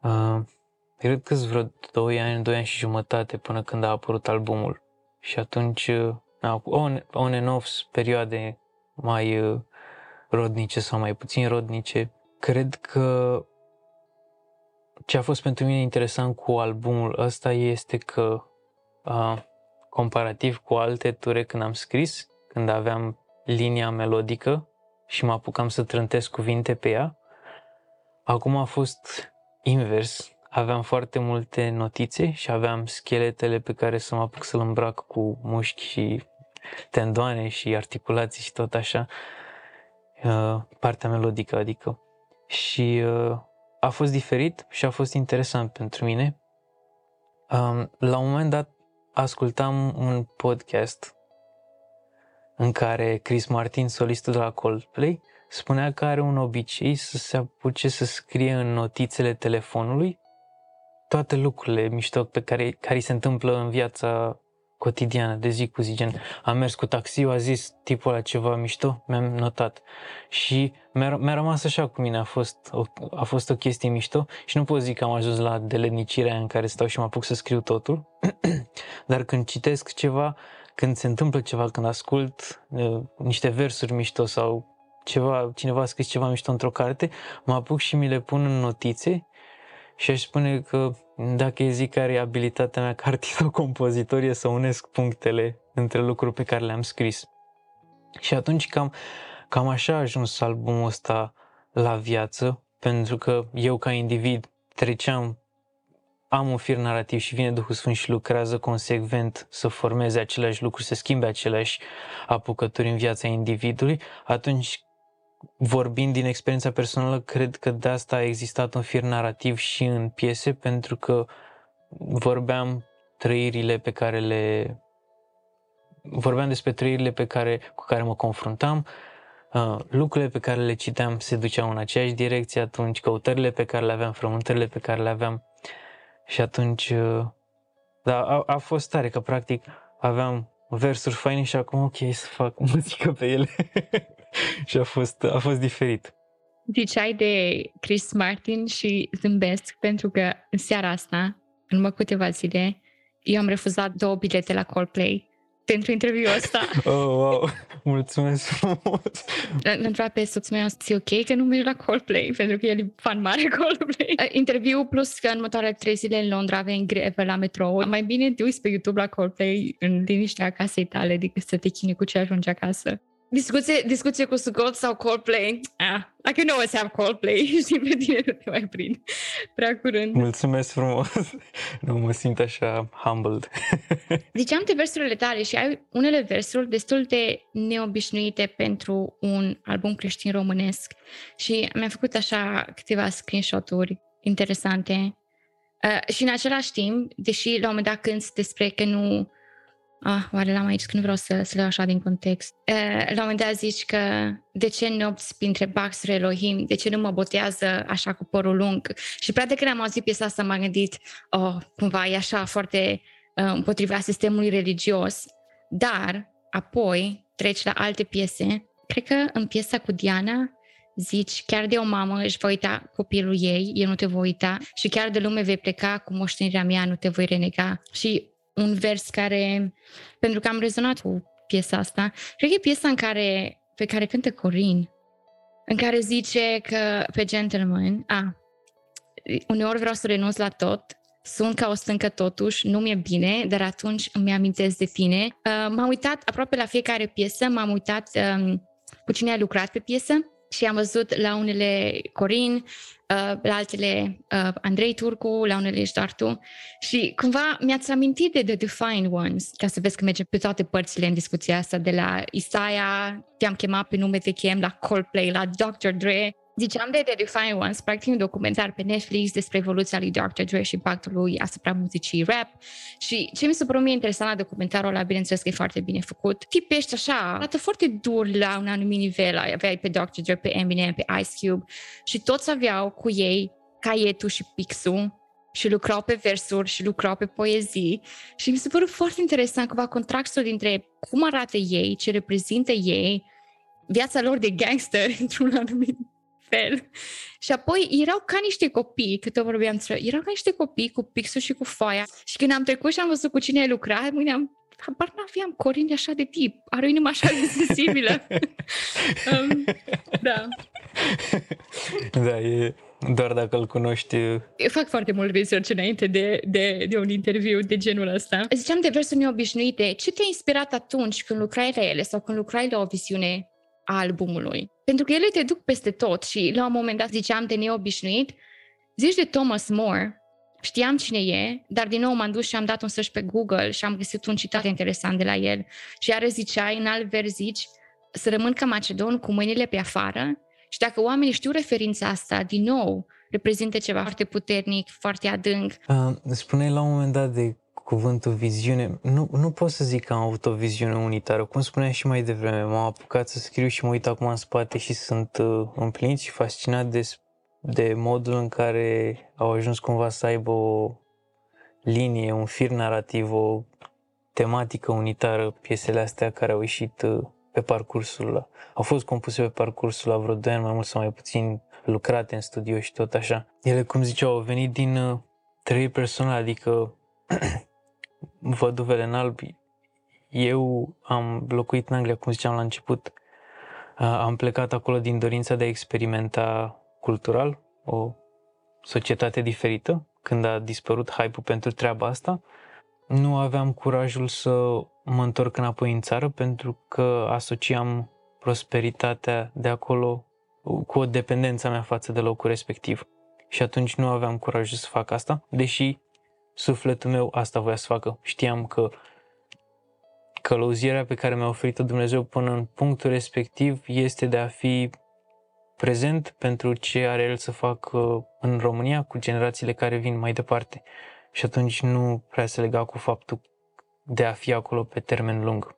uh, Cred că vreo 2 ani, 2 ani și jumătate până când a apărut albumul. Și atunci, on, on and off, perioade mai uh, rodnice sau mai puțin rodnice. Cred că ce a fost pentru mine interesant cu albumul ăsta este că, a, comparativ cu alte ture când am scris, când aveam linia melodică și mă apucam să trântesc cuvinte pe ea, acum a fost invers aveam foarte multe notițe și aveam scheletele pe care să mă apuc să-l îmbrac cu mușchi și tendoane și articulații și tot așa, uh, partea melodică, adică. Și uh, a fost diferit și a fost interesant pentru mine. Um, la un moment dat ascultam un podcast în care Chris Martin, solistul de la Coldplay, spunea că are un obicei să se apuce să scrie în notițele telefonului toate lucrurile mișto pe care, care se întâmplă în viața cotidiană, de zi cu zi, gen am mers cu taxiul, a zis tipul la ceva mișto, mi-am notat. Și mi-a, mi-a rămas așa cu mine, a fost, o, a fost o chestie mișto și nu pot zic că am ajuns la delenicirea în care stau și mă apuc să scriu totul, dar când citesc ceva, când se întâmplă ceva, când ascult uh, niște versuri mișto sau ceva, cineva a scris ceva mișto într-o carte, mă apuc și mi le pun în notițe și aș spune că dacă e zic care e abilitatea mea ca artist-compozitor e să unesc punctele între lucruri pe care le-am scris. Și atunci cam, cam așa a ajuns albumul ăsta la viață, pentru că eu ca individ treceam, am un fir narrativ și vine Duhul Sfânt și lucrează consecvent să formeze aceleași lucruri, să schimbe aceleași apucături în viața individului, atunci vorbind din experiența personală, cred că de asta a existat un fir narrativ și în piese, pentru că vorbeam trăirile pe care le vorbeam despre trăirile pe care, cu care mă confruntam, uh, lucrurile pe care le citeam se duceau în aceeași direcție atunci, căutările pe care le aveam, frământările pe care le aveam și atunci, uh, da, a, a fost tare că practic aveam versuri faine și acum ok să fac muzică pe ele. și a fost, a fost diferit. Ziceai de Chris Martin și zâmbesc pentru că în seara asta, în urmă câteva zile, eu am refuzat două bilete la Coldplay pentru interviul ăsta. Oh, wow, mulțumesc frumos! L-am întrebat pe soțul meu, e ok că nu mergi la Coldplay? Pentru că el e fan mare Coldplay. Interviu plus că în următoarele trei zile în Londra avem grevă la metrou. Mai bine te uiți pe YouTube la Coldplay în liniștea casei tale decât să te chini cu ce ajungi acasă. Discuție, discuție cu Sugot sau Coldplay. Ah, dacă nu o să am Coldplay și pe tine nu te mai prind prea curând. Mulțumesc frumos. Nu mă simt așa humbled. Ziceam de versurile tale și ai unele versuri destul de neobișnuite pentru un album creștin românesc și mi-am făcut așa câteva screenshot-uri interesante. Uh, și în același timp, deși la un moment dat când despre că nu Ah, oare l-am aici, că nu vreau să, să le așa din context. Uh, la un moment dat zici că de ce nopți printre baxuri Elohim, de ce nu mă botează așa cu părul lung? Și prea de când am auzit piesa asta m-am gândit, oh, cumva e așa foarte uh, împotriva sistemului religios, dar apoi treci la alte piese. Cred că în piesa cu Diana zici, chiar de o mamă își va uita copilul ei, eu nu te voi uita și chiar de lume vei pleca cu moștenirea mea, nu te voi renega. Și un vers care, pentru că am rezonat cu piesa asta, cred că e piesa în care, pe care cântă Corin, în care zice că pe Gentleman, a, uneori vreau să renunț la tot, sunt ca o stâncă totuși, nu mi-e bine, dar atunci îmi amintesc de tine. Uh, m-am uitat aproape la fiecare piesă, m-am uitat um, cu cine a lucrat pe piesă și am văzut la unele Corin, uh, la altele uh, Andrei Turcu, la unele ești doar tu. Și cumva mi-ați amintit de The Defined Ones, ca să vezi că merge pe toate părțile în discuția asta, de la Isaia, te-am chemat pe nume, te chem, la Coldplay, la Dr. Dre, Ziceam de The Define Ones, practic un documentar pe Netflix despre evoluția lui Dr. Dre și impactul lui asupra muzicii rap și ce mi se pare mie interesant la documentarul ăla, bineînțeles că e foarte bine făcut, tipești așa, arată foarte dur la un anumit nivel, aveai pe Dr. Dre, pe Eminem, pe Ice Cube și toți aveau cu ei caietul și pixul și lucrau pe versuri și lucrau pe poezii și mi se pare foarte interesant cumva contrastul dintre cum arată ei, ce reprezintă ei, viața lor de gangster într-un anumit fel. Și apoi erau ca niște copii, câte vorbeam, erau ca niște copii cu pixul și cu foaia. Și când am trecut și am văzut cu cine ai lucrat, mâine am habar n-aveam Corin e așa de tip, are o inimă așa de sensibilă. um, da. Da, e doar dacă îl cunoști. Eu fac foarte mult research înainte de, de, de un interviu de genul ăsta. Ziceam de versuri neobișnuite. Ce te-a inspirat atunci când lucrai la ele sau când lucrai la o viziune a albumului. Pentru că ele te duc peste tot și la un moment dat ziceam de neobișnuit, zici de Thomas More, știam cine e, dar din nou m-am dus și am dat un search pe Google și am găsit un citat interesant de la el. Și iară zicea, în alt vers zici, să rămân ca Macedon cu mâinile pe afară și dacă oamenii știu referința asta, din nou, reprezintă ceva foarte puternic, foarte adânc. Uh, spuneai la un moment dat de cuvântul viziune. Nu, nu pot să zic că am avut o viziune unitară. Cum spuneai și mai devreme, m-am apucat să scriu și mă uit acum în spate și sunt uh, împlinit și fascinat de, de modul în care au ajuns cumva să aibă o linie, un fir narrativ, o tematică unitară, piesele astea care au ieșit uh, pe parcursul la, au fost compuse pe parcursul la vreo 2 ani, mai mult sau mai puțin lucrate în studio și tot așa. Ele, cum ziceau, au venit din uh, trei persoane, adică văduvele în alb. Eu am locuit în Anglia, cum ziceam la început, uh, am plecat acolo din dorința de a experimenta cultural o societate diferită, când a dispărut hype-ul pentru treaba asta nu aveam curajul să mă întorc înapoi în țară pentru că asociam prosperitatea de acolo cu o dependență mea față de locul respectiv. Și atunci nu aveam curajul să fac asta, deși sufletul meu asta voia să facă. Știam că călăuzirea pe care mi-a oferit-o Dumnezeu până în punctul respectiv este de a fi prezent pentru ce are El să facă în România cu generațiile care vin mai departe și atunci nu prea se lega cu faptul de a fi acolo pe termen lung.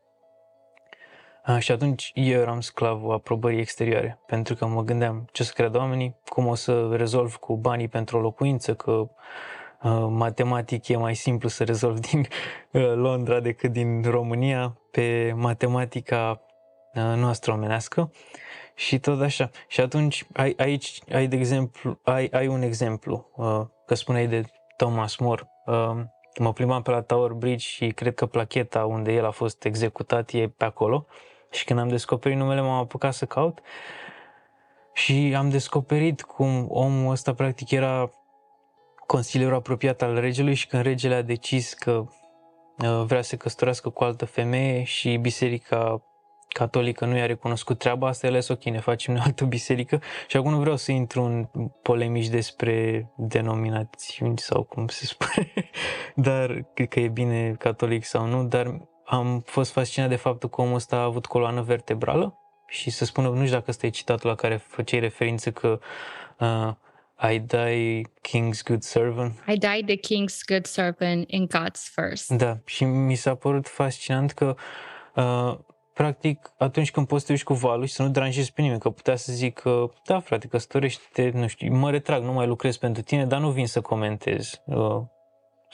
A, și atunci eu eram sclavul aprobării exterioare, pentru că mă gândeam ce să creadă oamenii, cum o să rezolv cu banii pentru o locuință, că uh, matematic e mai simplu să rezolv din uh, Londra decât din România pe matematica uh, noastră omenească și tot așa. Și atunci ai, aici ai, de exemplu, ai, ai un exemplu, uh, că spuneai de Thomas More. Um, mă plimbam pe la Tower Bridge și cred că placheta unde el a fost executat e pe acolo. Și când am descoperit numele, m-am apucat să caut și am descoperit cum omul ăsta practic era consilierul apropiat al regelui și când regele a decis că uh, vrea să se căsătorească cu altă femeie și biserica catolică nu i-a recunoscut treaba asta, el a zis ok, ne facem o altă biserică. Și acum nu vreau să intru în polemici despre denominațiuni sau cum se spune, dar cred că e bine catolic sau nu, dar am fost fascinat de faptul că omul ăsta a avut coloană vertebrală și să spună, nu știu dacă ăsta e citatul la care făceai referință că uh, I die king's good servant. I die the king's good servant in God's first. Da, și mi s-a părut fascinant că uh, practic, atunci când poți să te uiți cu valul și să nu deranjezi pe nimeni, că putea să zic că, da, frate, căsătorește nu știu, mă retrag, nu mai lucrez pentru tine, dar nu vin să comentez, uh,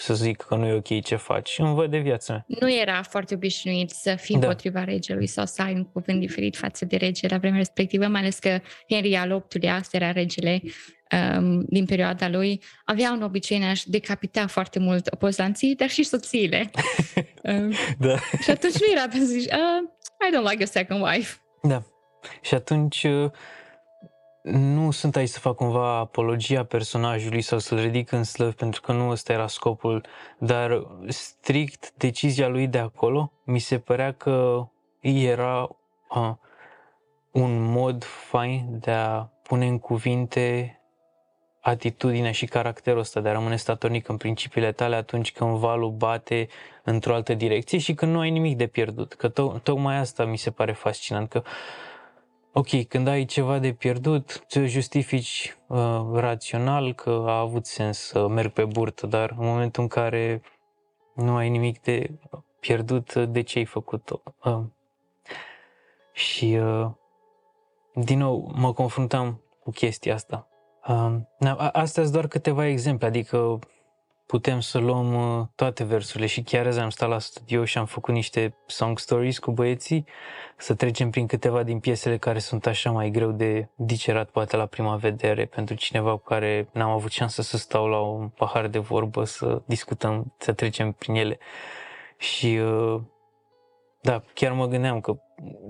să zic că nu e ok ce faci. Îmi văd de viața mea. Nu era foarte obișnuit să fii da. împotriva regelui sau să ai un cuvânt diferit față de rege la vremea respectivă, mai ales că Henry al VIII-lea, asta era regele um, din perioada lui, avea un obicei de decapita foarte mult opozanții, dar și soțiile. um, da. Și atunci nu era pentru să zici, uh, I don't like a second wife. Da. Și atunci uh, nu sunt aici să fac cumva apologia personajului sau să-l ridic în slăv, pentru că nu ăsta era scopul, dar strict decizia lui de acolo mi se părea că era uh, un mod fain de a pune în cuvinte atitudinea și caracterul ăsta de a rămâne statornic în principiile tale atunci când valul bate într-o altă direcție și când nu ai nimic de pierdut. Că to- tocmai asta mi se pare fascinant, că ok, când ai ceva de pierdut, ți-o justifici uh, rațional că a avut sens să merg pe burtă, dar în momentul în care nu ai nimic de pierdut, de ce ai făcut-o? Uh, și uh, din nou mă confruntam cu chestia asta Astea sunt doar câteva exemple, adică putem să luăm uh, toate versurile și chiar azi am stat la studio și am făcut niște song stories cu băieții, să trecem prin câteva din piesele care sunt așa mai greu de dicerat poate la prima vedere pentru cineva cu care n-am avut șansă să stau la un pahar de vorbă, să discutăm, să trecem prin ele. Și uh, da, chiar mă gândeam că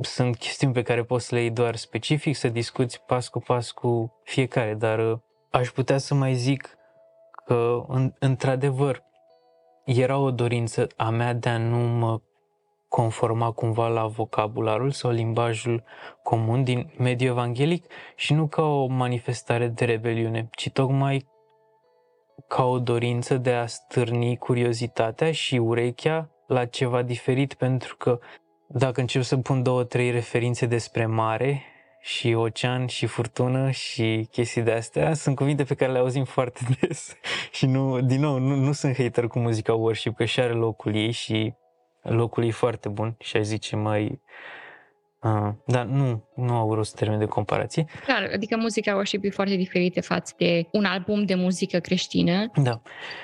sunt chestiuni pe care poți să le iei doar specific, să discuți pas cu pas cu fiecare, dar uh, aș putea să mai zic că, în, într-adevăr, era o dorință a mea de a nu mă conforma cumva la vocabularul sau limbajul comun din mediul evanghelic și nu ca o manifestare de rebeliune, ci tocmai ca o dorință de a stârni curiozitatea și urechea la ceva diferit, pentru că dacă încep să pun două, trei referințe despre mare și ocean și furtună și chestii de astea sunt cuvinte pe care le auzim foarte des și nu, din nou, nu, nu sunt hater cu muzica worship, că și are locul ei și locul ei foarte bun și ai zice mai Uh, dar nu, nu au rost termen de comparație. Clar, adică muzica worship e foarte diferită față de un album de muzică creștină. Da.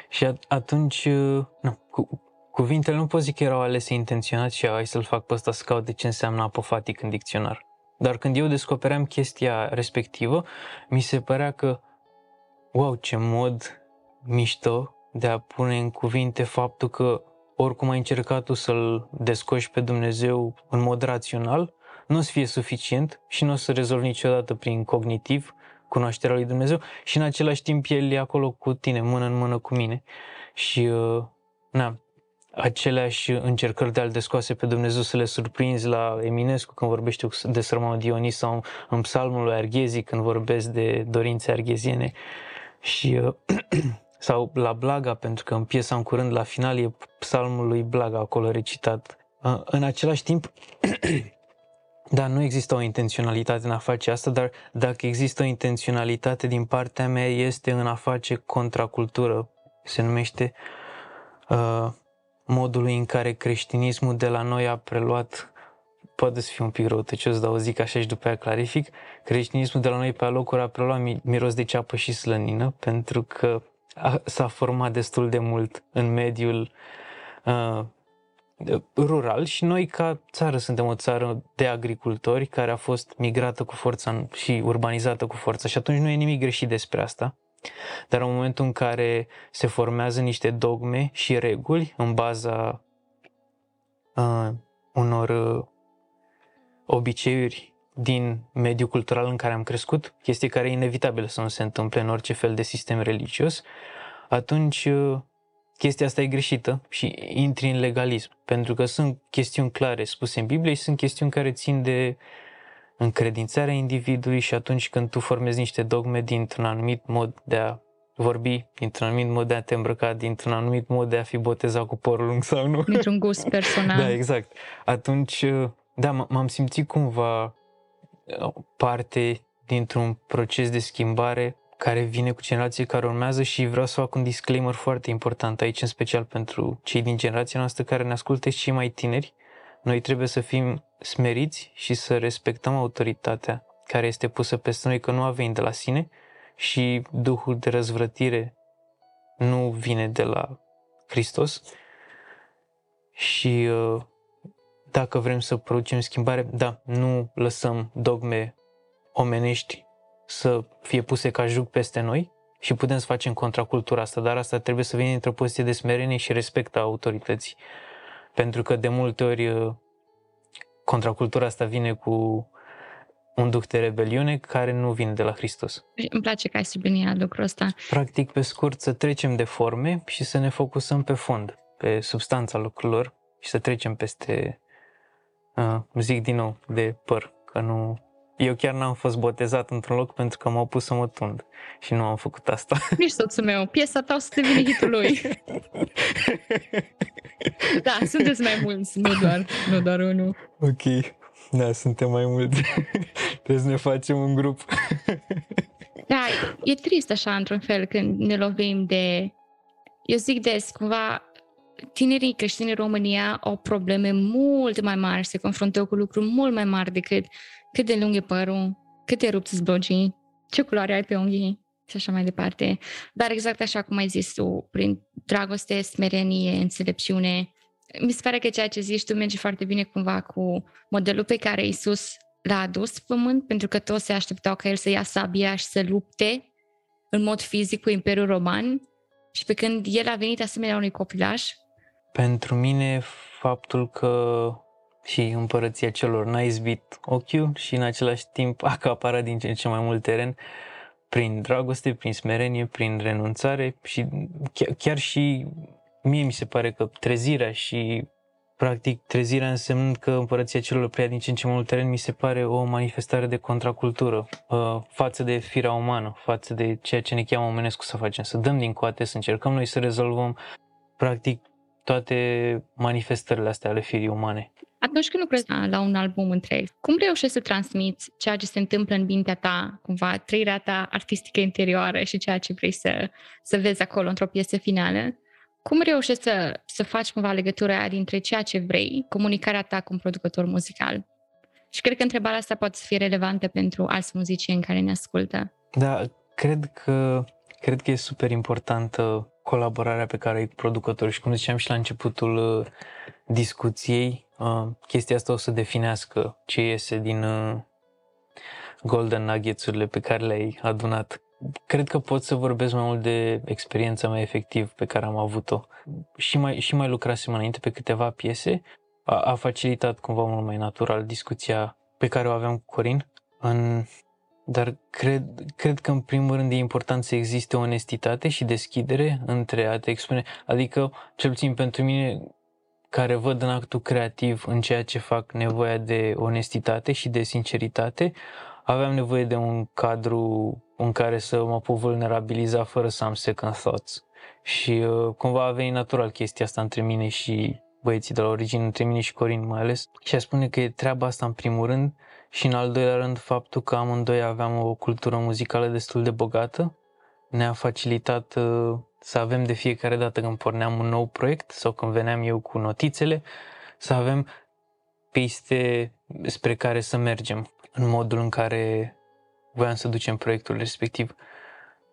Și at- atunci, uh, nu, cu, cuvintele nu pot zic că erau alese intenționat și hai să-l fac pe ăsta să caut de ce înseamnă apofatic în dicționar. Dar când eu descopeream chestia respectivă, mi se părea că, wow, ce mod mișto de a pune în cuvinte faptul că oricum ai încercat tu să-L descoși pe Dumnezeu în mod rațional, nu o să fie suficient și nu o să rezolvi niciodată prin cognitiv cunoașterea lui Dumnezeu și în același timp El e acolo cu tine, mână în mână cu mine. Și, uh, na, aceleași încercări de a-L descoase pe Dumnezeu să le surprinzi la Eminescu când vorbește de sărmanul Dionis sau în psalmul lui Arghezi când vorbesc de dorințe argheziene și uh, sau la Blaga, pentru că în piesa în curând la final e psalmul lui Blaga acolo recitat. Uh, în același timp, da, nu există o intenționalitate în a face asta, dar dacă există o intenționalitate din partea mea, este în a face contracultură. Se numește uh, modului în care creștinismul de la noi a preluat poate să fie un pic răutăcios, dar o zic așa și după aia clarific, creștinismul de la noi pe alocuri a preluat miros de ceapă și slănină, pentru că a, s-a format destul de mult în mediul uh, rural și noi ca țară suntem o țară de agricultori care a fost migrată cu forța și urbanizată cu forța și atunci nu e nimic greșit despre asta. Dar în momentul în care se formează niște dogme și reguli în baza uh, unor uh, obiceiuri din mediul cultural în care am crescut, chestie care e inevitabilă să nu se întâmple în orice fel de sistem religios, atunci uh, chestia asta e greșită și intri în legalism. Pentru că sunt chestiuni clare spuse în Biblie și sunt chestiuni care țin de încredințarea individului și atunci când tu formezi niște dogme dintr-un anumit mod de a vorbi, dintr-un anumit mod de a te îmbrăca, dintr-un anumit mod de a fi botezat cu părul lung sau nu. Dintr-un gust personal. da, exact. Atunci, da, m-am simțit cumva uh, parte dintr-un proces de schimbare care vine cu generație care urmează și vreau să fac un disclaimer foarte important aici, în special pentru cei din generația noastră care ne ascultă și cei mai tineri. Noi trebuie să fim smeriți și să respectăm autoritatea care este pusă peste noi, că nu a venit de la sine și Duhul de răzvrătire nu vine de la Hristos. Și uh, dacă vrem să producem schimbare, da, nu lăsăm dogme omenești să fie puse ca juc peste noi și putem să facem contracultura asta, dar asta trebuie să vină într-o poziție de smerenie și respect a autorității. Pentru că de multe ori uh, contracultura asta vine cu un duc de rebeliune care nu vine de la Hristos. Îmi place că ai subliniat lucrul ăsta. Practic, pe scurt, să trecem de forme și să ne focusăm pe fond, pe substanța lucrurilor și să trecem peste, uh, zic din nou, de păr, că nu eu chiar n-am fost botezat într-un loc pentru că m-au pus să mă tund și nu am făcut asta. Nici soțul meu. Piesa ta o să devine hitul lui. da, sunteți mai mulți, nu doar, nu doar unul. Ok, da, suntem mai mulți. Trebuie să ne facem un grup. da, e trist așa într-un fel când ne lovim de... Eu zic des, cumva, tinerii creștini în România au probleme mult mai mari, se confruntă cu lucruri mult mai mari decât cât de lung e părul, cât de rupt zblogii, ce culoare ai pe unghii și așa mai departe. Dar exact așa cum ai zis tu, prin dragoste, smerenie, înțelepciune, mi se pare că ceea ce zici tu merge foarte bine cumva cu modelul pe care Isus l-a adus pe pământ, pentru că toți se așteptau ca el să ia sabia și să lupte în mod fizic cu Imperiul Roman și pe când el a venit asemenea unui copilaș. Pentru mine, faptul că și împărăția celor n-a izbit ochiul și în același timp acapară din ce în ce mai mult teren prin dragoste, prin smerenie, prin renunțare și chiar, chiar și mie mi se pare că trezirea și practic trezirea însemnând că împărăția celor preia din ce în ce mai mult teren mi se pare o manifestare de contracultură uh, față de firea umană, față de ceea ce ne cheamă omenescu să facem, să dăm din coate, să încercăm noi să rezolvăm practic toate manifestările astea ale firii umane. Atunci când lucrezi la un album întreg, cum reușești să transmiți ceea ce se întâmplă în mintea ta, cumva, trăirea ta artistică interioară și ceea ce vrei să, să vezi acolo într-o piesă finală? Cum reușești să, să faci cumva legătura dintre ceea ce vrei, comunicarea ta cu un producător muzical? Și cred că întrebarea asta poate să fie relevantă pentru alți muzicieni care ne ascultă. Da, cred că, cred că e super importantă colaborarea pe care ai cu producători și cum ziceam și la începutul uh, discuției, uh, chestia asta o să definească ce iese din uh, golden nuggets-urile pe care le-ai adunat. Cred că pot să vorbesc mai mult de experiența mea efectiv pe care am avut-o. Și mai, și mai lucrasem înainte pe câteva piese. A, a facilitat cumva mult mai natural discuția pe care o aveam cu Corin. În, dar cred, cred că în primul rând e important să existe onestitate și deschidere între a te expune. Adică, cel puțin pentru mine, care văd în actul creativ, în ceea ce fac, nevoia de onestitate și de sinceritate, aveam nevoie de un cadru în care să mă pot vulnerabiliza fără să am second thoughts. Și uh, cumva a venit natural chestia asta între mine și băieții de la origine, între mine și Corin mai ales. Și a spune că e treaba asta în primul rând și în al doilea rând faptul că amândoi aveam o cultură muzicală destul de bogată ne-a facilitat uh, să avem de fiecare dată când porneam un nou proiect sau când veneam eu cu notițele, să avem piste spre care să mergem în modul în care voiam să ducem proiectul respectiv.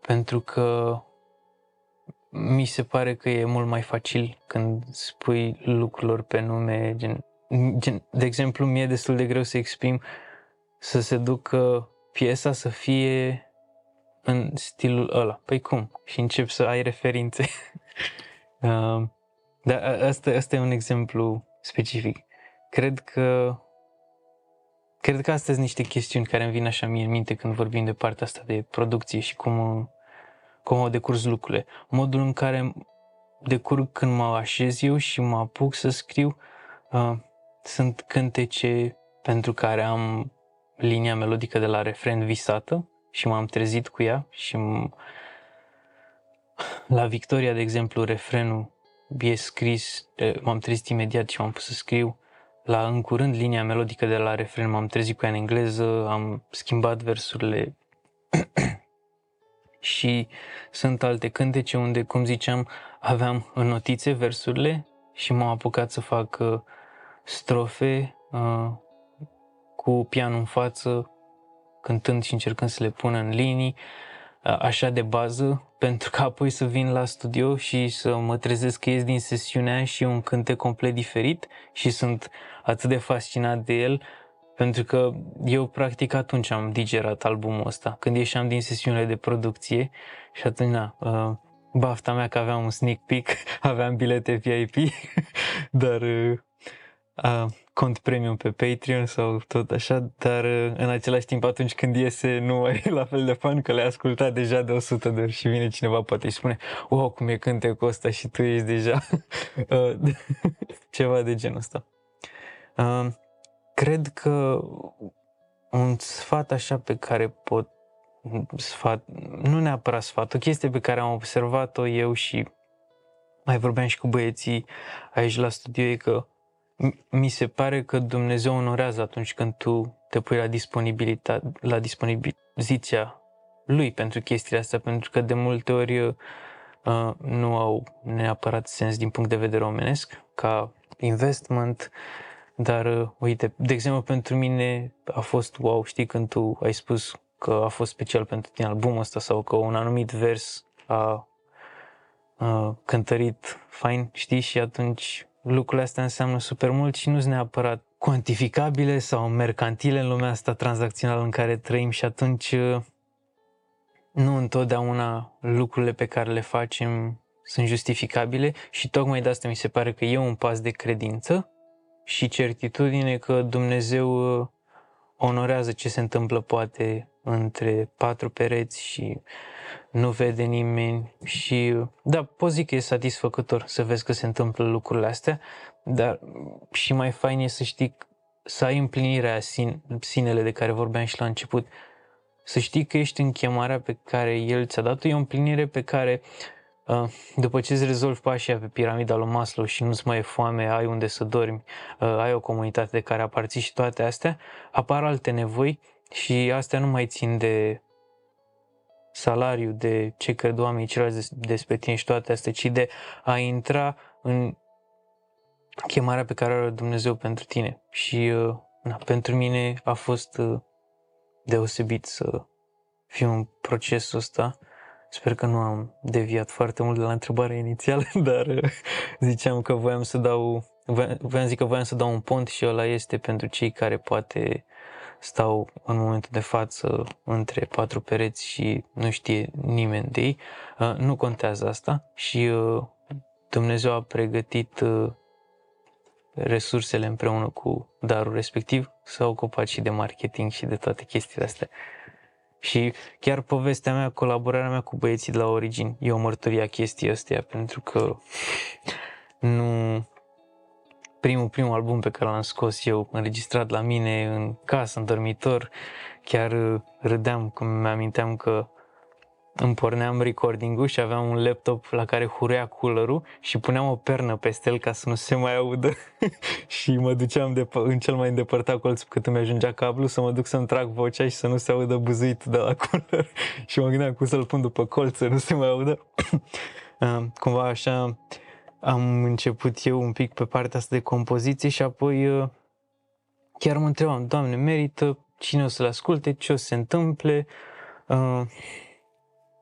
Pentru că mi se pare că e mult mai facil când spui lucrurilor pe nume, gen, gen, de exemplu, mie e destul de greu să exprim să se ducă piesa să fie în stilul ăla. Păi cum? Și încep să ai referințe. uh, dar asta, asta e un exemplu specific. Cred că Cred că astea sunt niște chestiuni care îmi vin așa mie în minte când vorbim de partea asta de producție și cum, cum au decurs lucrurile. Modul în care decurg când mă așez eu și mă apuc să scriu uh, sunt cântece pentru care am linia melodică de la refren visată și m-am trezit cu ea și m- la Victoria, de exemplu, refrenul e scris, m-am trezit imediat și m-am pus să scriu. La în curând, linia melodică de la refren m-am trezit cu ea în engleză, am schimbat versurile și sunt alte cântece unde, cum ziceam, aveam în notițe versurile și m-am apucat să fac uh, strofe uh, cu pianul în față, cântând și încercând să le pun în linii, așa de bază, pentru că apoi să vin la studio și să mă trezesc că ies din sesiunea și un cânte complet diferit și sunt atât de fascinat de el, pentru că eu practic atunci am digerat albumul ăsta, când ieșeam din sesiunile de producție și atunci, na, uh, bafta mea că aveam un sneak peek, aveam bilete VIP, dar uh, uh, cont premium pe Patreon sau tot așa, dar uh, în același timp atunci când iese nu mai e la fel de fan că le-ai ascultat deja de 100 de ori și vine cineva poate și spune wow, cum e cântecul ăsta și tu ești deja uh, ceva de genul ăsta. Uh, cred că un sfat așa pe care pot sfat, nu neapărat sfat, o chestie pe care am observat-o eu și mai vorbeam și cu băieții aici la studio e că mi se pare că Dumnezeu onorează atunci când tu te pui la, disponibilitate, la dispoziția lui pentru chestiile astea, pentru că de multe ori uh, nu au neapărat sens din punct de vedere omenesc, ca investment, dar uh, uite, de exemplu pentru mine a fost wow, știi când tu ai spus că a fost special pentru tine albumul ăsta sau că un anumit vers a, a cântărit fain, știi, și atunci lucrurile astea înseamnă super mult și nu sunt neapărat cuantificabile sau mercantile în lumea asta tranzacțională în care trăim și atunci uh, nu întotdeauna lucrurile pe care le facem sunt justificabile și tocmai de asta mi se pare că e un pas de credință și certitudine că Dumnezeu uh, onorează ce se întâmplă poate între patru pereți și nu vede nimeni și da, pot zic că e satisfăcător să vezi că se întâmplă lucrurile astea, dar și mai fain e să știi să ai împlinirea sin, sinele de care vorbeam și la început. Să știi că ești în chemarea pe care El ți-a dat-o, e o împlinire pe care uh, după ce îți rezolvi pașii pe piramida lui Maslow și nu-ți mai e foame, ai unde să dormi, uh, ai o comunitate de care aparții și toate astea, apar alte nevoi și astea nu mai țin de salariu, de ce cred oamenii ceilalți despre tine și toate astea, ci de a intra în chemarea pe care o are Dumnezeu pentru tine. Și uh, na, pentru mine a fost uh, deosebit să fiu în procesul ăsta. Sper că nu am deviat foarte mult de la întrebarea inițială, dar uh, ziceam că voiam să dau, voiam zic că voiam să dau un pont și ăla este pentru cei care poate stau în momentul de față între patru pereți și nu știe nimeni de ei. Nu contează asta și Dumnezeu a pregătit resursele împreună cu darul respectiv, s-a ocupat și de marketing și de toate chestiile astea. Și chiar povestea mea, colaborarea mea cu băieții de la Origin, eu mărturia chestia astea pentru că nu... Primul, primul album pe care l-am scos eu, înregistrat la mine în casă, în dormitor, chiar râdeam când mi-aminteam că îmi porneam recording-ul și aveam un laptop la care hurea cooler și puneam o pernă peste el ca să nu se mai audă și mă duceam de, în cel mai îndepărtat colț cât îmi ajungea cablu să mă duc să-mi trag vocea și să nu se audă buzuit de la cooler și mă gândeam cum să-l pun după colț să nu se mai audă. Cumva așa am început eu un pic pe partea asta de compoziție și apoi uh, chiar mă întrebam, Doamne, merită cine o să-l asculte, ce o să se întâmple, uh,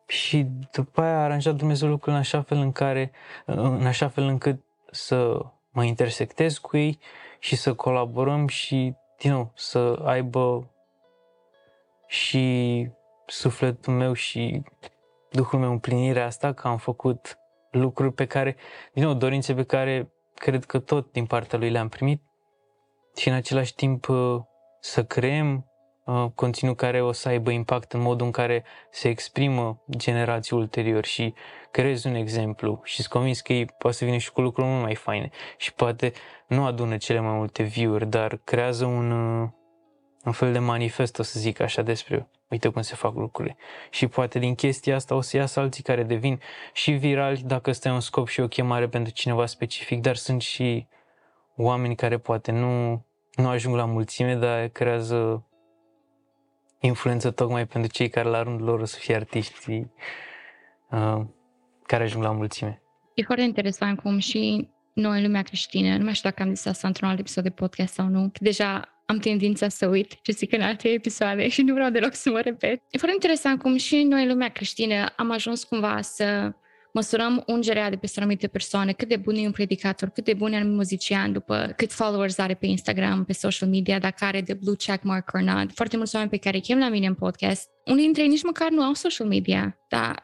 și după aia a aranjat Dumnezeu lucrurile în așa fel în care, în așa fel încât să mă intersectez cu ei și să colaborăm și, din nou, să aibă și sufletul meu și Duhul meu împlinirea asta, că am făcut lucruri pe care, din nou, dorințe pe care cred că tot din partea lui le-am primit și în același timp să creăm Uh, conținut care o să aibă impact în modul în care se exprimă generații ulterior. Și creezi un exemplu și sunt convins că ei poate să vină și cu lucruri mult mai faine și poate nu adună cele mai multe view-uri, dar creează un, uh, un fel de manifest, o să zic așa, despre uite cum se fac lucrurile. Și poate din chestia asta o să iasă alții care devin și virali dacă stai un scop și o chemare pentru cineva specific, dar sunt și oameni care poate nu, nu ajung la mulțime, dar creează influență tocmai pentru cei care la rândul lor o să fie artiști uh, care ajung la mulțime. E foarte interesant cum și noi, lumea creștină, nu mai știu dacă am zis asta într-un alt episod de podcast sau nu, deja am tendința să uit ce zic în alte episoade și nu vreau deloc să mă repet. E foarte interesant cum și noi, lumea creștină, am ajuns cumva să măsurăm ungerea de peste anumite persoane, cât de bun e un predicator, cât de bun e un muzician, după cât followers are pe Instagram, pe social media, dacă are de blue check mark or not. Foarte mulți oameni pe care îi chem la mine în podcast, unii dintre ei nici măcar nu au social media, dar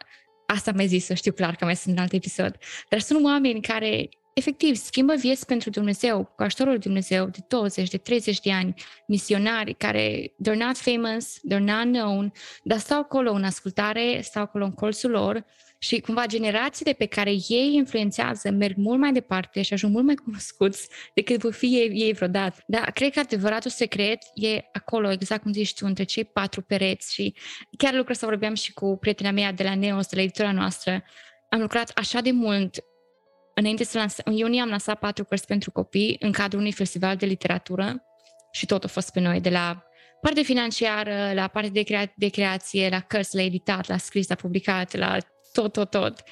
asta mi-a zis, să știu clar că mai sunt în alt episod. Dar sunt oameni care efectiv schimbă vieți pentru Dumnezeu, cu ajutorul lui Dumnezeu de 20, de 30 de ani, misionari care they're not famous, they're not known, dar stau acolo în ascultare, stau acolo în colțul lor și cumva generațiile pe care ei influențează merg mult mai departe și ajung mult mai cunoscuți decât vor fi ei, ei vreodată. Dar cred că adevăratul secret e acolo, exact cum zici tu, între cei patru pereți și chiar lucrul să vorbeam și cu prietena mea de la Neos, de la editura noastră. Am lucrat așa de mult înainte să lansăm, în iunie am lansat patru cărți pentru copii în cadrul unui festival de literatură și tot a fost pe noi, de la parte financiară, la parte de, crea- de creație, la cărți, la editat, la scris, la publicat, la tot, tot, tot.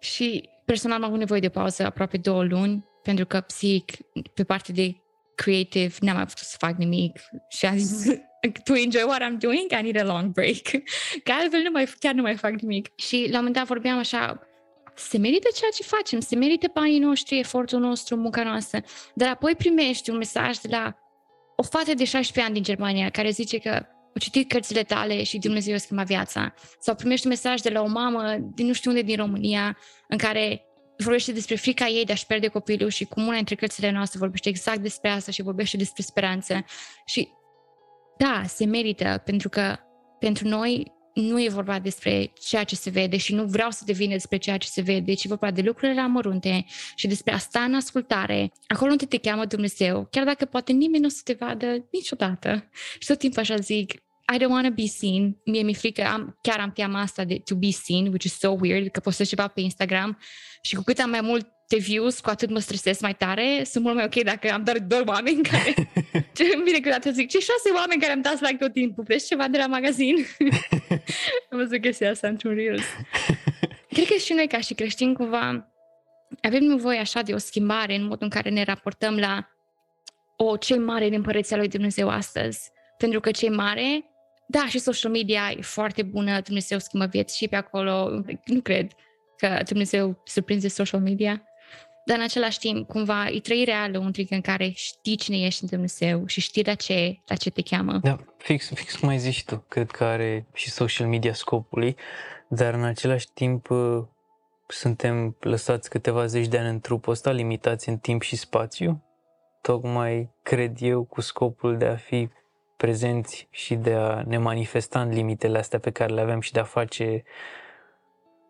Și personal am avut nevoie de pauză aproape două luni, pentru că psihic, pe parte de creative, n-am mai putut să fac nimic. Și am zis, to enjoy what I'm doing, I need a long break. Că altfel nu mai, chiar nu mai fac nimic. Și la un moment dat vorbeam așa, se merită ceea ce facem, se merită banii noștri, efortul nostru, munca noastră. Dar apoi primești un mesaj de la o fată de 16 ani din Germania care zice că o citit cărțile tale și Dumnezeu a schimbat viața. Sau primești un mesaj de la o mamă din nu știu unde din România în care vorbește despre frica ei de a-și pierde copilul și cum una dintre cărțile noastre vorbește exact despre asta și vorbește despre speranță. Și da, se merită, pentru că pentru noi nu e vorba despre ceea ce se vede și nu vreau să devină despre ceea ce se vede, ci vorba de lucrurile amărunte și despre a sta în ascultare, acolo unde te cheamă Dumnezeu, chiar dacă poate nimeni nu o să te vadă niciodată. Și tot timpul așa zic, I don't want to be seen. Mie mi-e frică, am, chiar am teama asta de to be seen, which is so weird, că postez ceva pe Instagram și cu cât am mai mult de views, cu atât mă stresez mai tare. Sunt mult mai ok dacă am doar doi oameni care... ce îmi vine câteodată zic, ce șase oameni care am dat like tot timpul, vreți ceva de la magazin? am văzut chestia asta într-un Reels. Cred că și noi ca și creștini cumva avem nevoie așa de o schimbare în modul în care ne raportăm la o, cei mare din Împărăția lui Dumnezeu astăzi. Pentru că cei mare, da, și social media e foarte bună, Dumnezeu schimbă vieți și pe acolo, nu cred că Dumnezeu surprinde social media, dar în același timp, cumva, e trăi reală un tric în care știi cine ești în Dumnezeu și știi la ce, la ce te cheamă. Da, fix, fix cum ai zis și tu. Cred că are și social media scopului, dar în același timp uh, suntem lăsați câteva zeci de ani în trupul ăsta, limitați în timp și spațiu, tocmai, cred eu, cu scopul de a fi prezenți și de a ne manifesta în limitele astea pe care le avem și de a face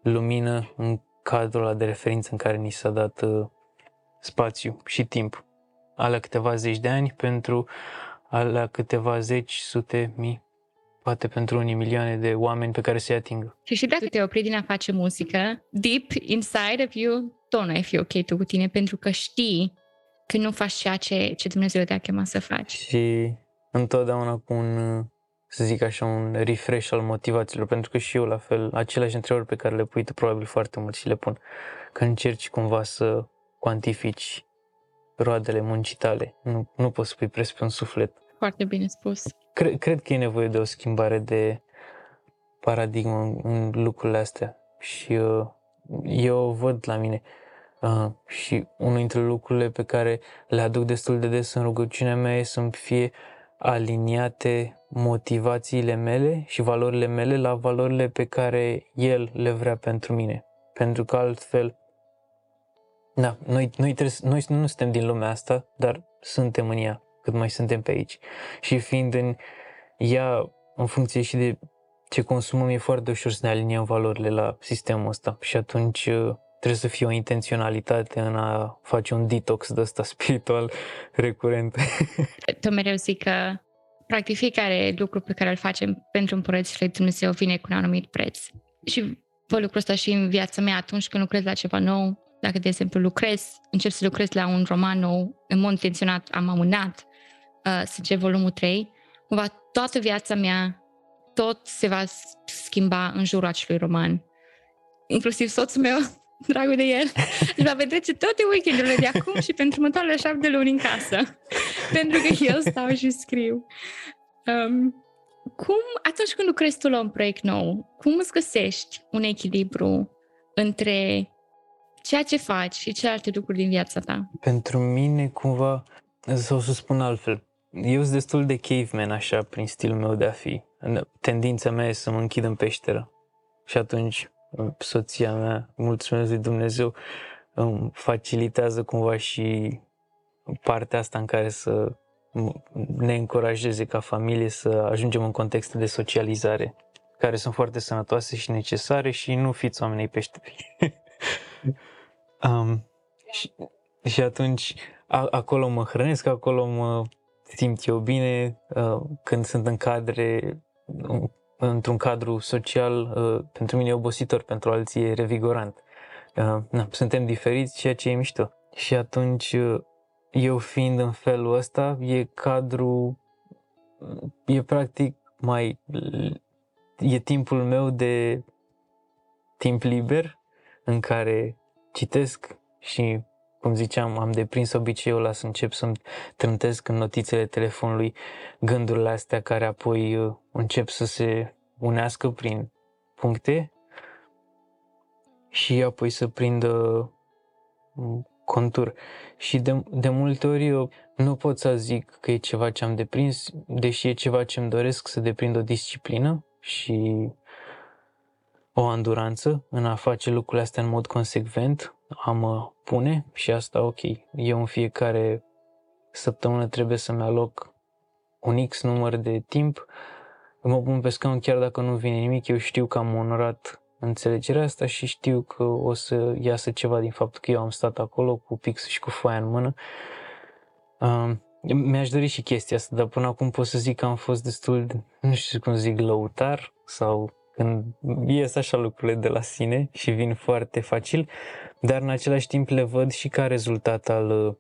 lumină în cadrul ăla de referință în care ni s-a dat uh, spațiu și timp. Alea câteva zeci de ani pentru alea câteva zeci, sute, mii, poate pentru unii milioane de oameni pe care să-i atingă. Și și dacă te opri din a face muzică, deep inside of you, tot nu ai fi ok tu cu tine, pentru că știi că nu faci ceea ce, ce Dumnezeu te-a chemat să faci. Și întotdeauna cu un, să zic așa, un refresh al motivațiilor, pentru că și eu la fel, aceleași întrebări pe care le pui tu probabil foarte mult și le pun, că încerci cumva să cuantifici roadele muncii tale. Nu, nu poți să pui preț pe un suflet. Foarte bine spus. Cred, cred că e nevoie de o schimbare de paradigmă în, în lucrurile astea și uh, eu o văd la mine. Uh, și unul dintre lucrurile pe care le aduc destul de des în rugăciunea mea e să-mi fie aliniate motivațiile mele și valorile mele la valorile pe care El le vrea pentru mine. Pentru că altfel, da, noi, noi, trebuie, noi nu suntem din lumea asta, dar suntem în ea cât mai suntem pe aici. Și fiind în ea, în funcție și de ce consumăm, e foarte ușor să ne aliniem valorile la sistemul ăsta. Și atunci uh, trebuie să fie o intenționalitate în a face un detox de ăsta spiritual recurent. Tu mereu zic că practic fiecare lucru pe care îl facem pentru împărăția lui Dumnezeu vine cu un anumit preț. Și văd lucrul ăsta și în viața mea atunci când lucrez la ceva nou, dacă de exemplu lucrez, încep să lucrez la un roman nou, în mod intenționat am amânat uh, să încep volumul 3, cumva toată viața mea tot se va schimba în jurul acelui roman. Inclusiv soțul meu dragul de el, își va petrece toate weekendurile de acum și pentru următoarele șapte luni în casă. pentru că eu stau și scriu. Um, cum, atunci când lucrezi tu la un proiect nou, cum îți găsești un echilibru între ceea ce faci și celelalte lucruri din viața ta? Pentru mine, cumva, sau să spun altfel, eu sunt destul de caveman, așa, prin stilul meu de a fi. Tendința mea e să mă închid în peșteră. Și atunci soția mea, mulțumesc lui Dumnezeu, îmi facilitează cumva și partea asta în care să ne încurajeze ca familie să ajungem în contexte de socializare care sunt foarte sănătoase și necesare și nu fiți oamenii peșteri. um, și, și atunci a, acolo mă hrănesc, acolo mă simt eu bine, uh, când sunt în cadre într-un cadru social, uh, pentru mine e obositor, pentru alții e revigorant. Uh, na, suntem diferiți, ceea ce e mișto. Și atunci, uh, eu fiind în felul ăsta, e cadru, e practic mai, e timpul meu de timp liber în care citesc și cum ziceam, am deprins obiceiul ăla să încep să-mi trântesc în notițele telefonului gândurile astea care apoi uh, încep să se unească prin puncte și apoi să prindă mm, contur. Și de, de multe ori eu nu pot să zic că e ceva ce am deprins, deși e ceva ce îmi doresc să deprind o disciplină și o anduranță în a face lucrurile astea în mod consecvent, a mă pune și asta ok. Eu în fiecare săptămână trebuie să-mi aloc un X număr de timp, mă pun pe scaun chiar dacă nu vine nimic, eu știu că am onorat înțelegerea asta și știu că o să iasă ceva din faptul că eu am stat acolo cu pix și cu foaia în mână. Mi-aș dori și chestia asta, dar până acum pot să zic că am fost destul de, nu știu cum zic, lăutar sau când ies așa lucrurile de la sine și vin foarte facil, dar în același timp le văd și ca rezultat al uh,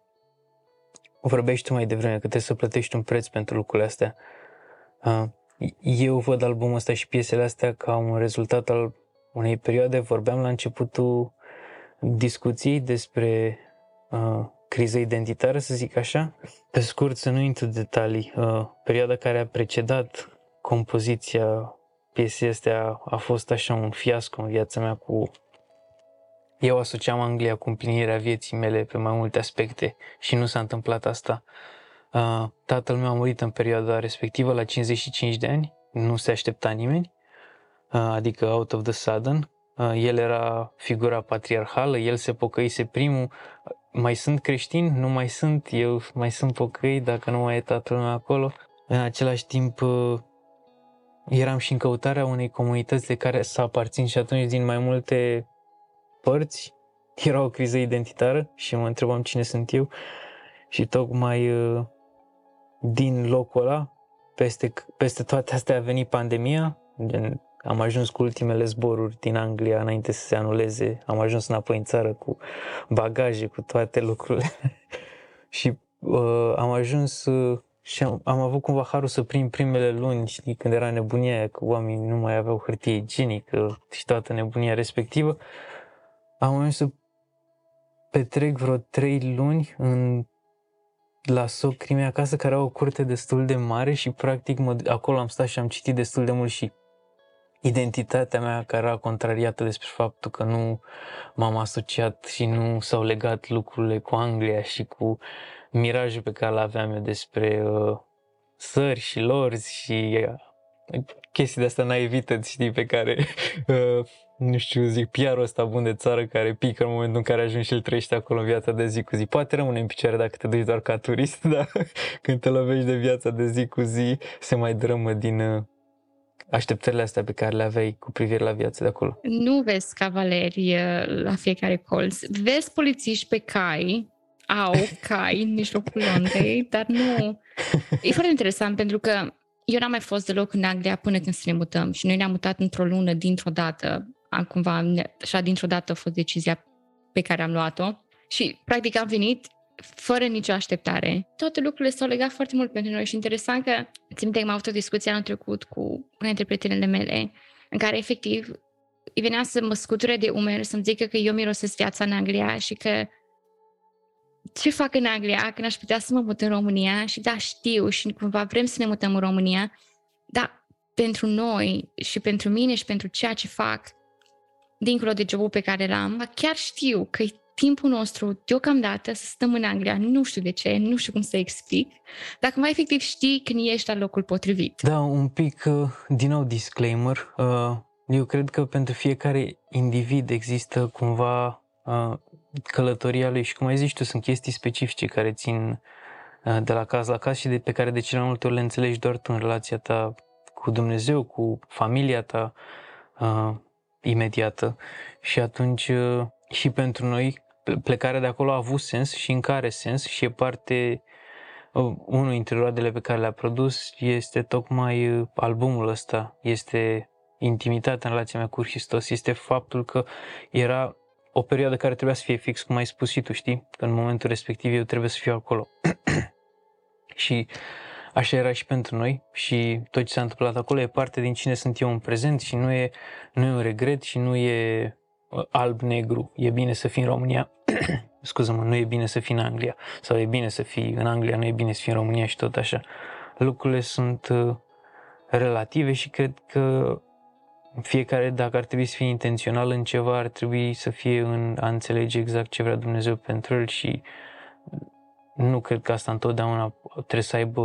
vorbești tu mai devreme că trebuie să plătești un preț pentru lucrurile astea. Uh, eu văd albumul ăsta și piesele astea ca un rezultat al unei perioade. Vorbeam la începutul discuției despre uh, criză identitară, să zic așa. Pe scurt, să nu intru detalii. Uh, perioada care a precedat compoziția piesei astea a fost așa un fiasco în viața mea cu... Eu asociam Anglia cu împlinirea vieții mele pe mai multe aspecte și nu s-a întâmplat asta. Uh, tatăl meu a murit în perioada respectivă la 55 de ani, nu se aștepta nimeni, uh, adică out of the sudden. Uh, el era figura patriarhală, el se pocăise primul, mai sunt creștini, nu mai sunt, eu mai sunt pocăit dacă nu mai e tatăl meu acolo. În același timp, eram și în căutarea unei comunități de care să aparțin și atunci din mai multe părți era o criză identitară și mă întrebam cine sunt eu și tocmai din locul ăla, peste, peste toate astea a venit pandemia, am ajuns cu ultimele zboruri din Anglia înainte să se anuleze, am ajuns înapoi în țară cu bagaje, cu toate lucrurile. Și uh, am ajuns uh, și am, am avut cumva harul să prind primele luni, știi, când era nebunia, că oamenii nu mai aveau hârtie igienică și toată nebunia respectivă, am ajuns să petrec vreo trei luni în la socrii mei acasă, care au o curte destul de mare și practic mă, acolo am stat și am citit destul de mult și identitatea mea care era contrariată despre faptul că nu m-am asociat și nu s-au legat lucrurile cu Anglia și cu mirajul pe care l-aveam eu despre uh, sări și lorzi și uh, chestii de asta naivită, știi, pe care uh, nu știu, zic, PR-ul ăsta bun de țară care pică în momentul în care ajungi și îl trăiești acolo în viața de zi cu zi. Poate rămâne în picioare dacă te duci doar ca turist, dar când te lovești de viața de zi cu zi, se mai drămă din uh, așteptările astea pe care le aveai cu privire la viața de acolo. Nu vezi cavaleri uh, la fiecare colț. Vezi polițiști pe cai, au cai în mijlocul Londrei, dar nu... E foarte interesant pentru că eu n-am mai fost deloc în Anglia până când să ne mutăm și noi ne-am mutat într-o lună dintr-o dată am cumva, așa dintr-o dată a fost decizia pe care am luat-o și practic am venit fără nicio așteptare. Toate lucrurile s-au legat foarte mult pentru noi și interesant că țin că am avut o discuție anul trecut cu una dintre prietenele mele în care efectiv îi venea să mă scuture de umeri, să-mi zică că eu mirosesc viața în Anglia și că ce fac în Anglia când aș putea să mă mut în România și da, știu și cumva vrem să ne mutăm în România, dar pentru noi și pentru mine și pentru ceea ce fac, dincolo de jobul pe care l-am, chiar știu că e timpul nostru deocamdată să stăm în Anglia. Nu știu de ce, nu știu cum să explic. Dacă mai efectiv știi când ești la locul potrivit. Da, un pic, uh, din nou disclaimer. Uh, eu cred că pentru fiecare individ există cumva uh, călătoria lui și cum ai zis tu, sunt chestii specifice care țin de la caz la caz și de pe care de cele mai multe ori le înțelegi doar tu în relația ta cu Dumnezeu, cu familia ta, imediată și atunci uh, și pentru noi plecarea de acolo a avut sens și în care sens și e parte uh, unul dintre roadele pe care le-a produs este tocmai uh, albumul ăsta, este intimitatea în relația mea cu Hristos, este faptul că era o perioadă care trebuia să fie fix, cum ai spus și tu, știi? Că în momentul respectiv eu trebuie să fiu acolo. și Așa era și pentru noi și tot ce s-a întâmplat acolo e parte din cine sunt eu în prezent și nu e, nu e un regret și nu e uh, alb-negru. E bine să fii în România, scuză-mă, nu e bine să fii în Anglia sau e bine să fii în Anglia, nu e bine să fii în România și tot așa. Lucrurile sunt uh, relative și cred că fiecare, dacă ar trebui să fie intențional în ceva, ar trebui să fie în a înțelege exact ce vrea Dumnezeu pentru el și nu cred că asta întotdeauna trebuie să aibă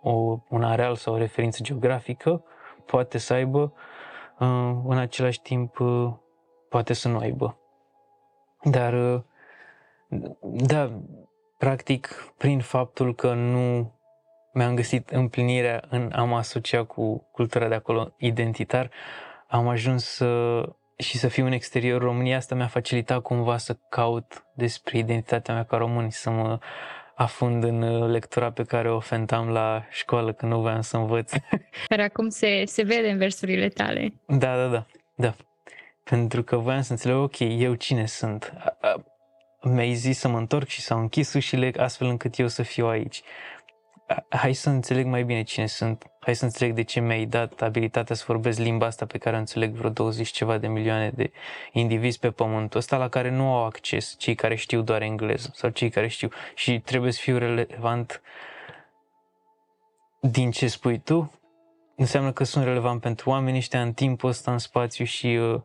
o, un areal sau o referință geografică, poate să aibă, uh, în același timp uh, poate să nu aibă. Dar, uh, da, practic, prin faptul că nu mi-am găsit împlinirea în a mă asocia cu cultura de acolo identitar, am ajuns să și să fiu în exterior România, asta mi-a facilitat cumva să caut despre identitatea mea ca român și să mă afund în uh, lectura pe care o fentam la școală când nu voiam să învăț. Care acum se, se vede în versurile tale. Da, da, da, da. Pentru că voiam să înțeleg, ok, eu cine sunt? A, a, mi-ai zis să mă întorc și s-au închis ușile astfel încât eu să fiu aici. A, hai să înțeleg mai bine cine sunt. Hai să înțeleg de ce mi-ai dat abilitatea să vorbesc limba asta pe care o înțeleg vreo 20 ceva de milioane de indivizi pe pământul ăsta la care nu au acces cei care știu doar engleză sau cei care știu și trebuie să fiu relevant din ce spui tu, înseamnă că sunt relevant pentru oamenii ăștia în timpul ăsta, în spațiu și uh,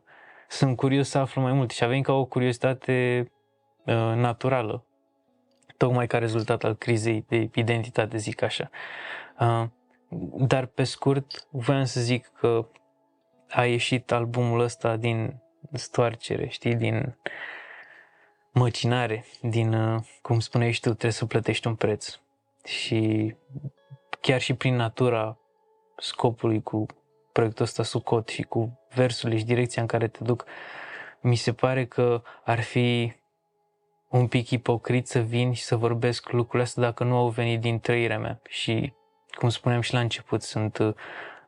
sunt curios să aflu mai mult și avem ca o curiozitate uh, naturală, tocmai ca rezultat al crizei de identitate, zic așa. Uh, dar pe scurt, voiam să zic că a ieșit albumul ăsta din stoarcere, știi, din măcinare, din, uh, cum spuneai și tu, trebuie să plătești un preț. Și chiar și prin natura scopului cu proiectul ăsta Sucot și cu versurile și direcția în care te duc, mi se pare că ar fi un pic ipocrit să vin și să vorbesc lucrurile astea dacă nu au venit din trăirea mea. Și, cum spuneam și la început, sunt uh,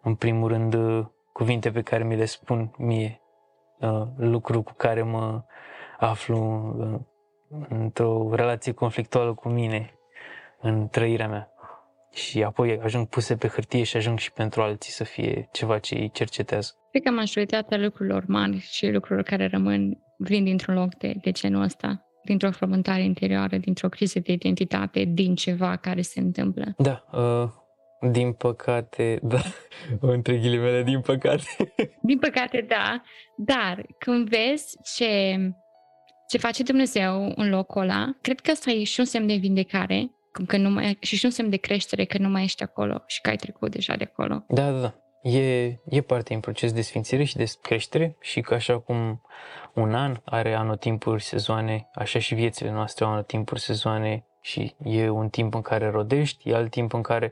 în primul rând uh, cuvinte pe care mi le spun mie, uh, lucruri cu care mă aflu într-o relație conflictuală cu mine în trăirea mea și apoi ajung puse pe hârtie și ajung și pentru alții să fie ceva ce îi cercetează. Cred că majoritatea lucrurilor mari și lucrurilor care rămân vin dintr-un loc de, de genul ăsta, dintr-o frământare interioară, dintr-o criză de identitate, din ceva care se întâmplă. Da, uh, din păcate, da, între ghilimele, din păcate. Din păcate, da, dar când vezi ce, ce face Dumnezeu în locul ăla, cred că asta e și un semn de vindecare cum că nu mai, și și un semn de creștere că nu mai ești acolo și că ai trecut deja de acolo. Da, da, da. E, e parte în proces de sfințire și de creștere și că așa cum un an are anotimpuri, sezoane, așa și viețile noastre au anotimpuri, sezoane și e un timp în care rodești, e alt timp în care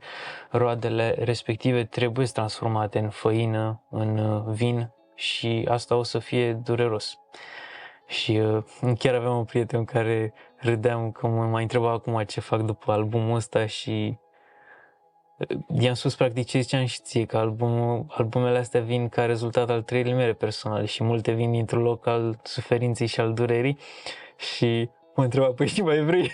roadele respective trebuie transformate în făină, în uh, vin și asta o să fie dureros. Și uh, chiar aveam un prieten care râdeam că mă mai întreba acum ce fac după albumul ăsta și uh, i-am spus practic ce ziceam și ție, că albumul, albumele astea vin ca rezultat al trăirii mele personale și multe vin dintr-un loc al suferinței și al durerii. Și mă întreba, păi și mai vrei?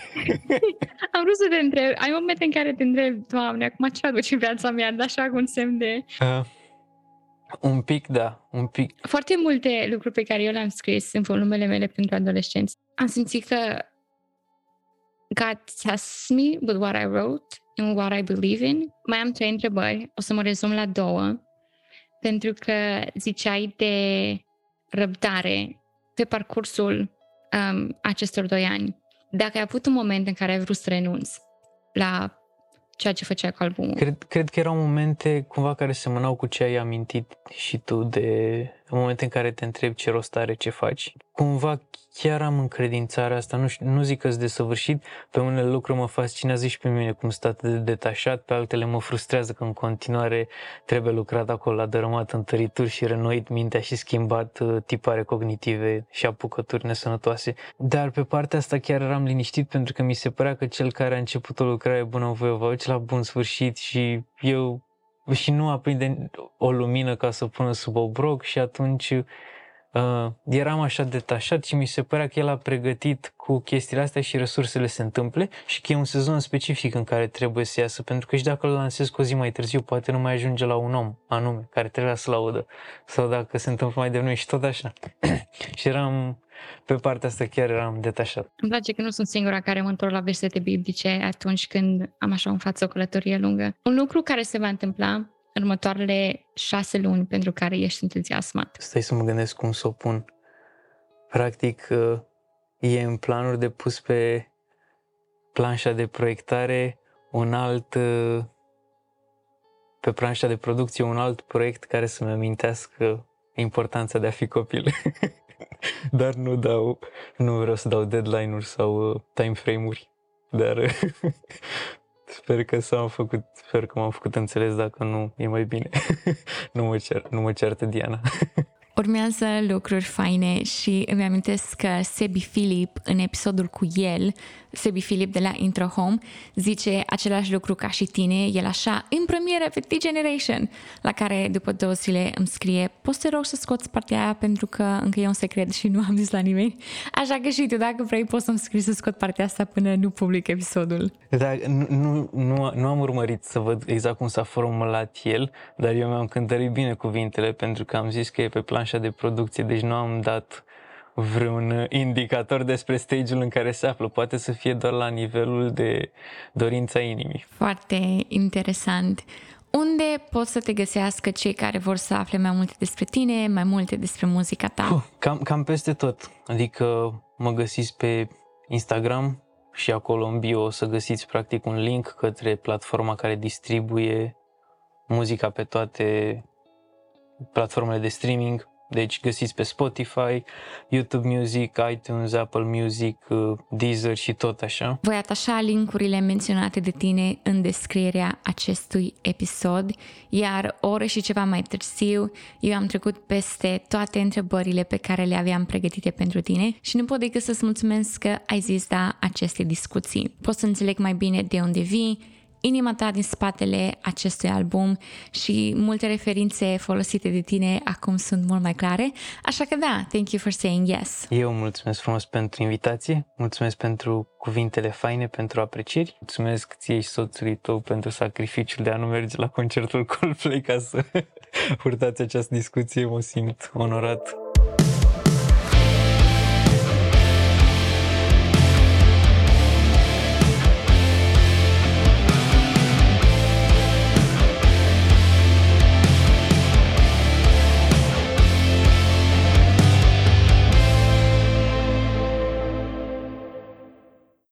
Am vrut să te întreb, ai momente în care te întreb, Doamne, acum ce aduce viața mea, dar așa un semn de... Uh, un pic, da, un pic. Foarte multe lucruri pe care eu le-am scris în volumele mele pentru adolescenți. Am simțit că God tests me with what I wrote and what I believe in. Mai am trei întrebări, o să mă rezum la două, pentru că ziceai de răbdare pe parcursul um, acestor doi ani. Dacă ai avut un moment în care ai vrut să renunți la ceea ce făcea cu albumul. Cred, cred că erau momente cumva care semănau cu ce ai amintit și tu de momente în care te întrebi ce rost are ce faci. Cumva chiar am încredințarea asta, nu, știu, nu zic că de săvârșit, pe unele lucruri mă fascinează și pe mine cum stat de detașat, pe altele mă frustrează că în continuare trebuie lucrat acolo la dărâmat întărituri și renoit mintea și schimbat uh, tipare cognitive și apucături nesănătoase. Dar pe partea asta chiar eram liniștit pentru că mi se părea că cel care a început o lucrare bună o voi va la bun sfârșit și eu și nu aprinde o lumină ca să pună sub obrog și atunci uh, eram așa detașat și mi se părea că el a pregătit cu chestiile astea și resursele se întâmple și că e un sezon specific în care trebuie să iasă, pentru că și dacă îl lansez cu o zi mai târziu, poate nu mai ajunge la un om anume care trebuie să-l audă sau dacă se întâmplă mai devreme și tot așa. și eram pe partea asta chiar eram detașat. Îmi place că nu sunt singura care mă întorc la versete biblice atunci când am așa în față o călătorie lungă. Un lucru care se va întâmpla în următoarele șase luni pentru care ești entuziasmat. Stai să mă gândesc cum să o pun. Practic, uh, e în planuri de pus pe planșa de proiectare un alt uh, pe planșa de producție un alt proiect care să-mi amintească importanța de a fi copil. Dar nu dau, nu vreau să dau deadline-uri sau uh, time frame-uri. Dar uh, sper că s-am făcut, sper că m-am făcut înțeles dacă nu e mai bine. nu, mă cer, nu mă ceartă Diana. Urmează lucruri faine și îmi amintesc că Sebi Philip, în episodul cu el, Sebi Philip de la Intro Home, zice același lucru ca și tine, el așa, în premieră pe T-Generation, la care după două zile îmi scrie, poți te rog să scoți partea aia pentru că încă e un secret și nu am zis la nimeni. Așa că și tu, dacă vrei, poți să-mi scrii să scot partea asta până nu public episodul. Da, nu, nu, nu, nu am urmărit să văd exact cum s-a formulat el, dar eu mi-am cântărit bine cuvintele pentru că am zis că e pe planșa de producție, deci nu am dat vreun indicator despre stage-ul în care se află. Poate să fie doar la nivelul de dorința inimii. Foarte interesant. Unde pot să te găsească cei care vor să afle mai multe despre tine, mai multe despre muzica ta? Puh, cam, cam peste tot. Adică mă găsiți pe Instagram și acolo în bio o să găsiți practic un link către platforma care distribuie muzica pe toate platformele de streaming deci găsiți pe Spotify, YouTube Music, iTunes, Apple Music, uh, Deezer și tot așa. Voi atașa linkurile menționate de tine în descrierea acestui episod, iar o oră și ceva mai târziu eu am trecut peste toate întrebările pe care le aveam pregătite pentru tine și nu pot decât să-ți mulțumesc că ai zis da aceste discuții. Pot să înțeleg mai bine de unde vii, inima ta din spatele acestui album și multe referințe folosite de tine acum sunt mult mai clare. Așa că da, thank you for saying yes. Eu mulțumesc frumos pentru invitație, mulțumesc pentru cuvintele faine, pentru aprecieri, mulțumesc ție și soțului tău pentru sacrificiul de a nu merge la concertul Coldplay ca să purtați această discuție, mă simt onorat